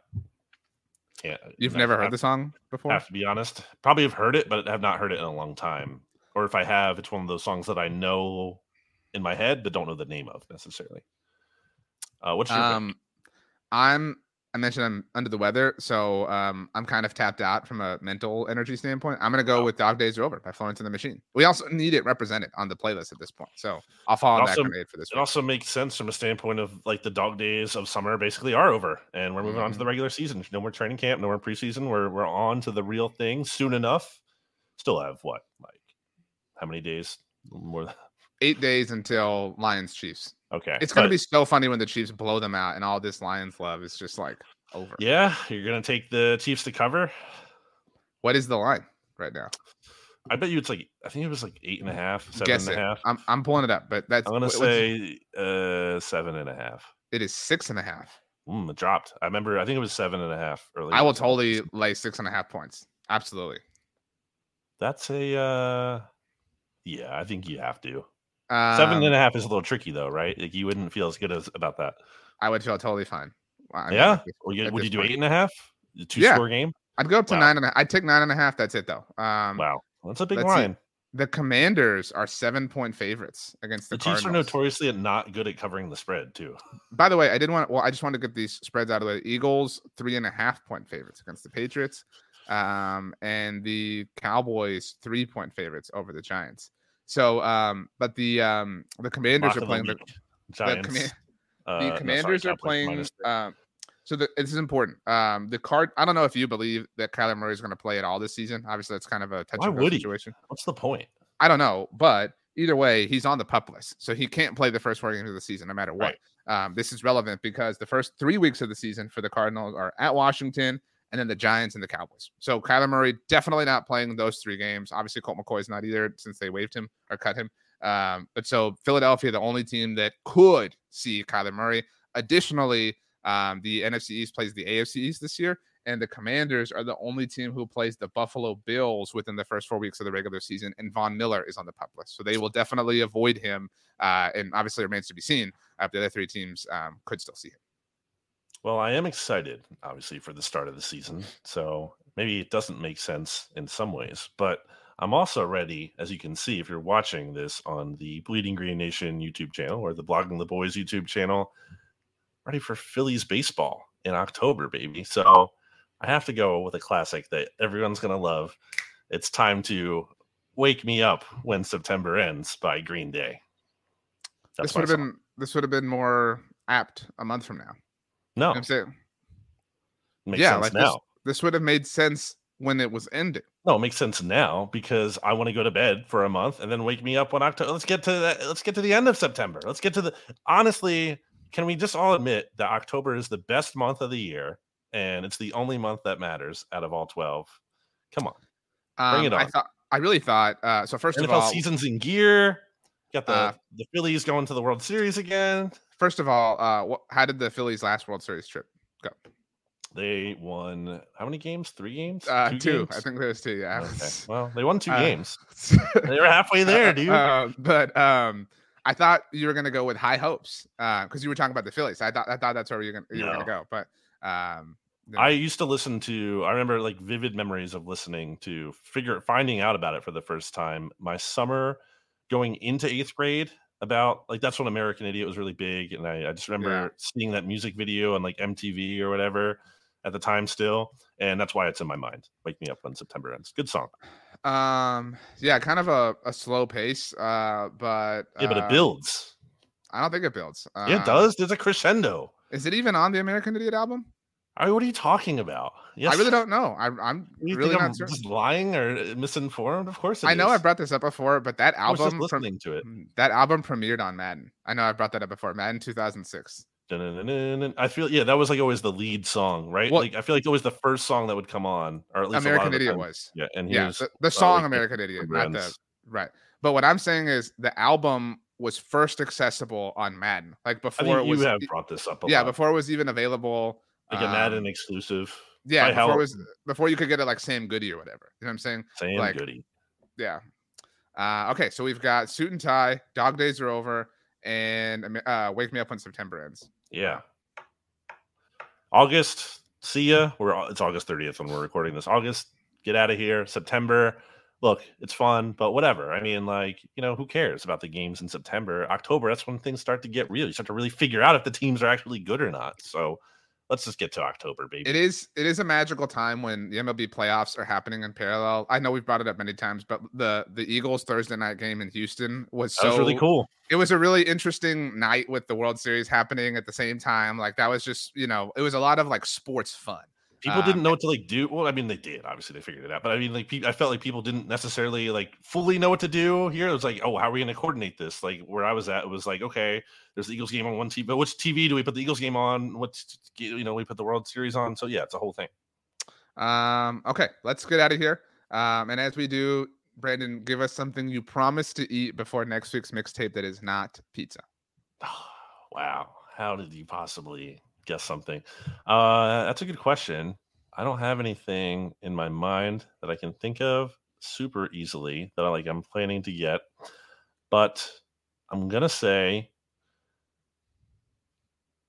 Can't. You've never have- heard the song before? I have to be honest. Probably have heard it, but have not heard it in a long time. Or if I have, it's one of those songs that I know in my head but don't know the name of necessarily. Uh, what's your pick? Um, I'm. I mentioned I'm under the weather, so um, I'm kind of tapped out from a mental energy standpoint. I'm gonna go Wow. with "Dog Days Are Over" by Florence and the Machine. We also need it represented on the playlist at this point, so I'll follow that Also- grenade for this. It Week. also makes sense from a standpoint of like the dog days of summer basically are over, and we're moving on to the regular season. No more training camp, no more preseason. We're we're on to the real thing soon enough. Still have what like how many days more? Eight days until Lions Chiefs. Okay, It's gonna but be so funny when the Chiefs blow them out, and all this Lions love is just like over. yeah. You're gonna take the Chiefs to cover. What is the line right now? I bet you it's like I think it was like eight and a half, seven Guess and a half. I'm I'm pulling it up, but that's I'm gonna wh- what's- say uh seven and a half. it is six and a half. Mm, it dropped. I remember. I think it was seven and a half earlier. I will totally lay six and a half points. Absolutely. That's a. uh Yeah, I think you have to. Um, Seven and a half is a little tricky, though, right? Like you wouldn't feel as good as about that. I would feel totally fine. I mean, yeah. Or you, would you do point. eight and a half? Two Yeah. score game? I'd go up to Wow. nine and a, I'd take nine and a half. That's it though. Um, Wow, that's a big see. the Commanders are seven point favorites against the, The Chiefs are Cardinals. notoriously not good at covering the spread, too. By the way, I did want. Well, I just wanted to get these spreads out of the way. Eagles three and a half point favorites against the Patriots, um, and the Cowboys three point favorites over the Giants. So, um, but the um, the Commanders Lock are playing the, week. the, Giants. uh, the no, sorry, Commanders are playing. Um, so the, this is important. Um, the card. I don't know if you believe that Kyler Murray is going to play at all this season. Obviously, that's kind of a touch Why and go would he? situation. What's the point? I don't know, but either way, he's on the pup list, so he can't play the first four games of the season, no matter what. Um, this is relevant because the first three weeks of the season for the Cardinals are at Washington and then the Giants and the Cowboys. So Kyler Murray definitely not playing those three games. Obviously, Colt McCoy is not either since they waived him or cut him. Um, but so Philadelphia, the only team that could see Kyler Murray. Additionally, um, the NFC East plays the AFC East this year, and the Commanders are the only team who plays the Buffalo Bills within the first four weeks of the regular season. And Von Miller is on the pup list, so they will definitely avoid him. Uh, and obviously, remains to be seen if the other three teams um, could still see him. Well, I am excited, obviously, for the start of the season. So maybe it doesn't make sense in some ways, but I'm also ready, as you can see, if you're watching this on the Bleeding Green Nation YouTube channel or the Blogging the Boys YouTube channel, ready for Phillies baseball in October, baby. So I have to go with a classic that everyone's going to love. It's time to wake me up when September ends by Green Day. That's this would have been this would have been more apt a month from now. No, I'm saying, Makes yeah, like now. This, this would have made sense when it was ending. No, it makes sense now because I want to go to bed for a month and then wake me up when October. Let's get to that. Let's get to the end of September. Let's get to the. Honestly, can we just all admit that October is the best month of the year and it's the only month that matters out of all twelve? Come on, bring um, it on. I thought. I really thought. Uh, so first NFL of all, seasons in gear. Got the uh, the Phillies going to the World Series again. First of all, uh, what, how did the Phillies last World Series trip go? They won how many games? Three games? Uh, two. two. I think there was two. Yeah. Okay. Well, they won two uh, games. they were halfway there, dude. Uh, but um, I thought you were gonna go with high hopes because uh, you were talking about the Phillies. I thought I thought that's where you were gonna, you no. were gonna go. But um. I used to listen to. I remember like vivid memories of listening to figure finding out about it for the first time. My summer going into eighth grade about like that's when American Idiot was really big, and I, I just remember yeah. seeing that music video on like MTV or whatever at the time still, and that's why it's in my mind. Wake me up when September ends. Good song. Um, yeah, kind of a, a slow pace, uh, but yeah, but it um, builds. I don't think it builds. Uh, yeah, it does. There's a crescendo. Is it even on the American Idiot album? I mean, what are you talking about? Yes. I really don't know. I, am really not I'm certain. Just lying or misinformed. Of course, I know I brought this up before, but that album listening from, to it. Mm, that album premiered on Madden. I know I brought that up before. Madden 2006. I feel yeah, that was like always the lead song, right? Well, like I feel like it was the first song that would come on, or at least American Idiot was. Yeah, and yeah, the, the, song American Idiot, not the right. But what I'm saying is the album was first accessible on Madden, like before it was. You have brought this up. yeah, lot. before it was even available like a Madden um, exclusive. Yeah, before, it was, before you could get it like Sam Goody or whatever. You know what I'm saying? Sam like, Goody. Yeah. Uh, okay, so we've got suit and tie, dog days are over, and uh, wake me up when September ends. Yeah. August, see ya. We're it's August 30th when we're recording this. August, get out of here. September, look, it's fun, but whatever. I mean, like, you know, who cares about the games in September? October, that's when things start to get real. You start to really figure out if the teams are actually good or not. So let's just get to October, baby. It is it is a magical time when the MLB playoffs are happening in parallel. I know we've brought it up many times, but the the Eagles Thursday night game in Houston was so was really cool. It was a really interesting night with the World Series happening at the same time. Like that was just, you know, it was a lot of like sports fun. People didn't um, know what to like do. Well, I mean, they did. Obviously, they figured it out. But I mean, like, I felt like people didn't necessarily like fully know what to do here. It was like, oh, how are we going to coordinate this? Like, where I was at, it was like, okay, there's the Eagles game on one TV, but which TV do we put the Eagles game on? What you know, we put the World Series on. So yeah, it's a whole thing. Um. Okay, let's get out of here. Um. And as we do, Brandon, give us something you promised to eat before next week's mixtape that is not pizza. wow. How did you possibly guess something? Uh, that's a good question. I don't have anything in my mind that I can think of super easily that I like I'm planning to get, but I'm gonna say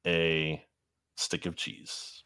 a stick of cheese.